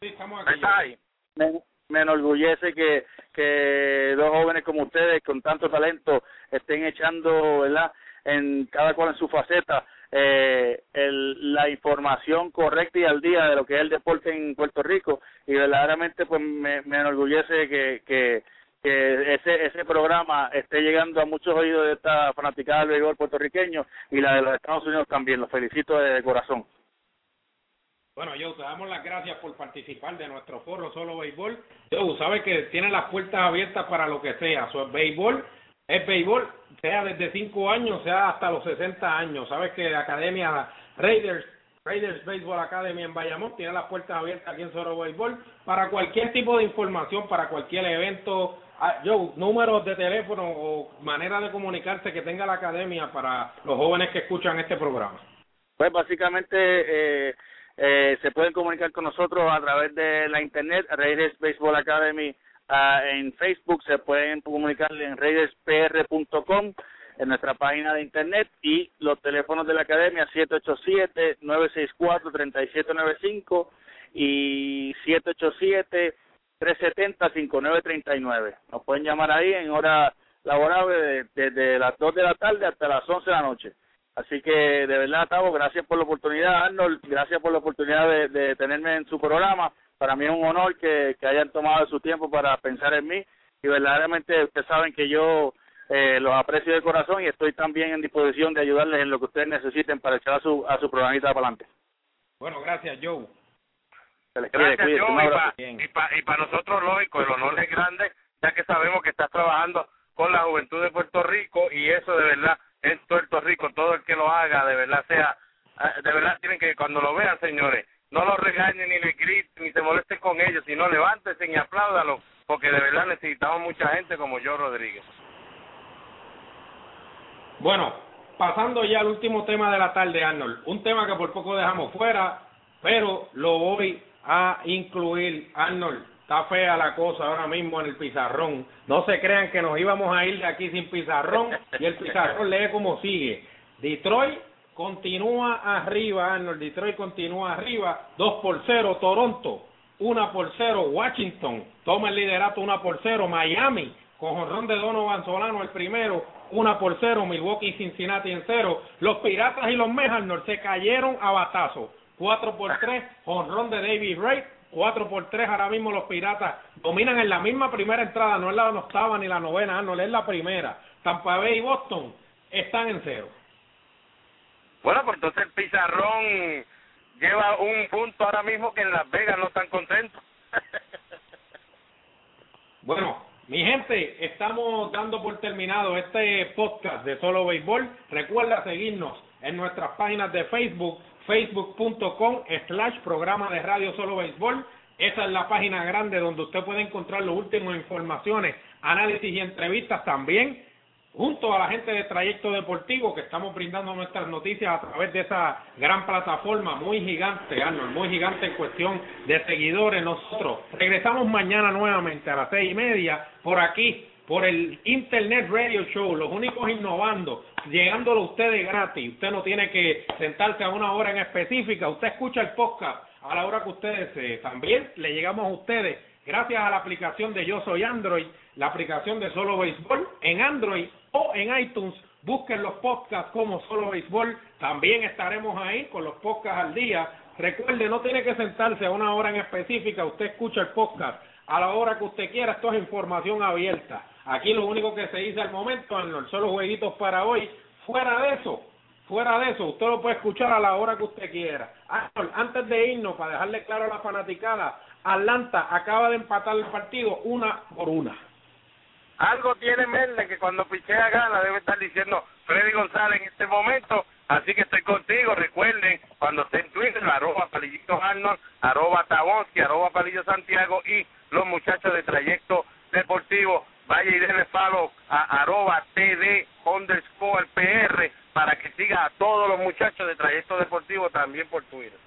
Sí, estamos aquí. Me, me enorgullece que, que dos jóvenes como ustedes, con tanto talento, estén echando, ¿verdad?, en cada cual en su faceta, eh, el, la información correcta y al día de lo que es el deporte en Puerto Rico y verdaderamente pues me, me enorgullece que, que, que ese ese programa esté llegando a muchos oídos de esta fanaticada del béisbol puertorriqueño y la de los Estados Unidos también, los felicito de corazón. Bueno, yo te damos las gracias por participar de nuestro foro Solo Béisbol. Yo, sabes que tiene las puertas abiertas para lo que sea. Es béisbol, es béisbol, sea desde 5 años, sea hasta los 60 años. Sabes que la Academia Raiders, Raiders Baseball Academy en Bayamón tiene las puertas abiertas aquí en Solo Béisbol para cualquier tipo de información, para cualquier evento. Yo, números de teléfono o manera de comunicarse que tenga la academia para los jóvenes que escuchan este programa. Pues básicamente eh, eh, se pueden comunicar con nosotros a través de la internet, Raiders Baseball Academy uh, en Facebook, se pueden comunicar en raiderspr.com en nuestra página de internet y los teléfonos de la academia 787-964-3795 y 787-370-5939. Nos pueden llamar ahí en hora laborable desde de las 2 de la tarde hasta las 11 de la noche. Así que de verdad, Tavo, gracias por la oportunidad, Arnold, gracias por la oportunidad de tenerme en su programa. Para mí es un honor que, que hayan tomado su tiempo para pensar en mí y verdaderamente ustedes saben que yo eh, los aprecio de corazón y estoy también en disposición de ayudarles en lo que ustedes necesiten para echar a su, a su programita para adelante. Bueno, gracias, Joe. Se les quiere, Gracias, Joe, y para y pa, y pa nosotros, lógico, el honor es grande ya que sabemos que estás trabajando con la juventud de Puerto Rico y eso de verdad en Puerto Rico, todo el que lo haga, de verdad sea, eh, de verdad tienen que, cuando lo vean, señores, no lo regañen ni le griten ni se molesten con ellos, sino levántense y apláudalo, porque de verdad necesitamos mucha gente como yo, Rodríguez. Bueno, pasando ya al último tema de la tarde, Arnold, un tema que por poco dejamos fuera, pero lo voy a incluir, Arnold. Está fea la cosa ahora mismo en el pizarrón. No se crean que nos íbamos a ir de aquí sin pizarrón y el pizarrón lee como sigue. Detroit continúa arriba, Arnold. Detroit continúa arriba, 2 por 0. Toronto, 1 por 0. Washington toma el liderato, 1 por 0. Miami, con jorrón de Donovan Solano el primero, 1 por 0. Milwaukee y Cincinnati en 0. Los Piratas y los Mets, Arnold, se cayeron a batazo. 4 por 3, honrón de David Ray, 4 por 3 ahora mismo los Piratas dominan en la misma primera entrada, no es la octava ni la novena, no es la primera. Tampa Bay y Boston están en cero. Bueno, pues entonces el Pizarrón lleva un punto ahora mismo que en Las Vegas no están contentos. [laughs] bueno, mi gente, estamos dando por terminado este podcast de Solo Béisbol. Recuerda seguirnos en nuestras páginas de Facebook facebook.com slash programa de radio solo béisbol. Esa es la página grande donde usted puede encontrar las últimas informaciones, análisis y entrevistas también, junto a la gente de Trayecto Deportivo que estamos brindando nuestras noticias a través de esa gran plataforma muy gigante, Arnold, muy gigante en cuestión de seguidores. Nosotros regresamos mañana nuevamente a las seis y media por aquí, por el Internet Radio Show, los únicos innovando llegándolo a ustedes gratis. Usted no tiene que sentarse a una hora en específica. Usted escucha el podcast a la hora que usted desee. También le llegamos a ustedes gracias a la aplicación de Yo Soy Android, la aplicación de Solo Béisbol en Android o en iTunes. Busquen los podcasts como Solo Béisbol. También estaremos ahí con los podcasts al día. Recuerde, no tiene que sentarse a una hora en específica. Usted escucha el podcast a la hora que usted quiera. Esto es información abierta. Aquí lo único que se dice al momento, Arnold, son los jueguitos para hoy. Fuera de eso, fuera de eso, usted lo puede escuchar a la hora que usted quiera. Arnold, antes de irnos, para dejarle claro a la fanaticada, Atlanta acaba de empatar el partido una por una. Algo tiene Melde que cuando pichea gana debe estar diciendo Freddy González en este momento. Así que estoy contigo. Recuerden, cuando esté en Twitter, arroba Palillito Arnold, arroba Tabonski, arroba Palillo Santiago y los muchachos de Trayecto Deportivo vaya y denle follow a arroba td underscore pr para que siga a todos los muchachos de Trayecto Deportivo también por Twitter.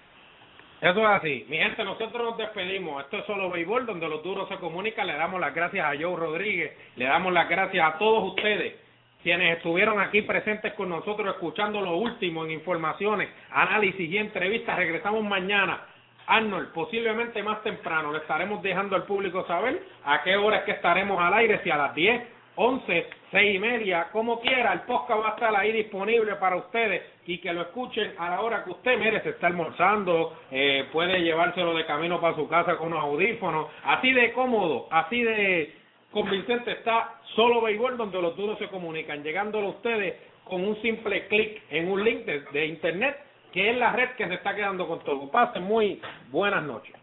Eso es así. Mi gente, nosotros nos despedimos. Esto es solo béisbol, donde los duros se comunican. Le damos las gracias a Joe Rodríguez. Le damos las gracias a todos ustedes quienes estuvieron aquí presentes con nosotros escuchando lo último en informaciones, análisis y entrevistas. Regresamos mañana Arnold, posiblemente más temprano le estaremos dejando al público saber a qué hora es que estaremos al aire, si a las 10, 11, 6 y media, como quiera, el podcast va a estar ahí disponible para ustedes y que lo escuchen a la hora que usted merece, está almorzando, eh, puede llevárselo de camino para su casa con unos audífonos, así de cómodo, así de convincente está solo béisbol donde los duros se comunican, llegándolo a ustedes con un simple clic en un link de internet que es la red que se está quedando con todo. Pasen muy buenas noches.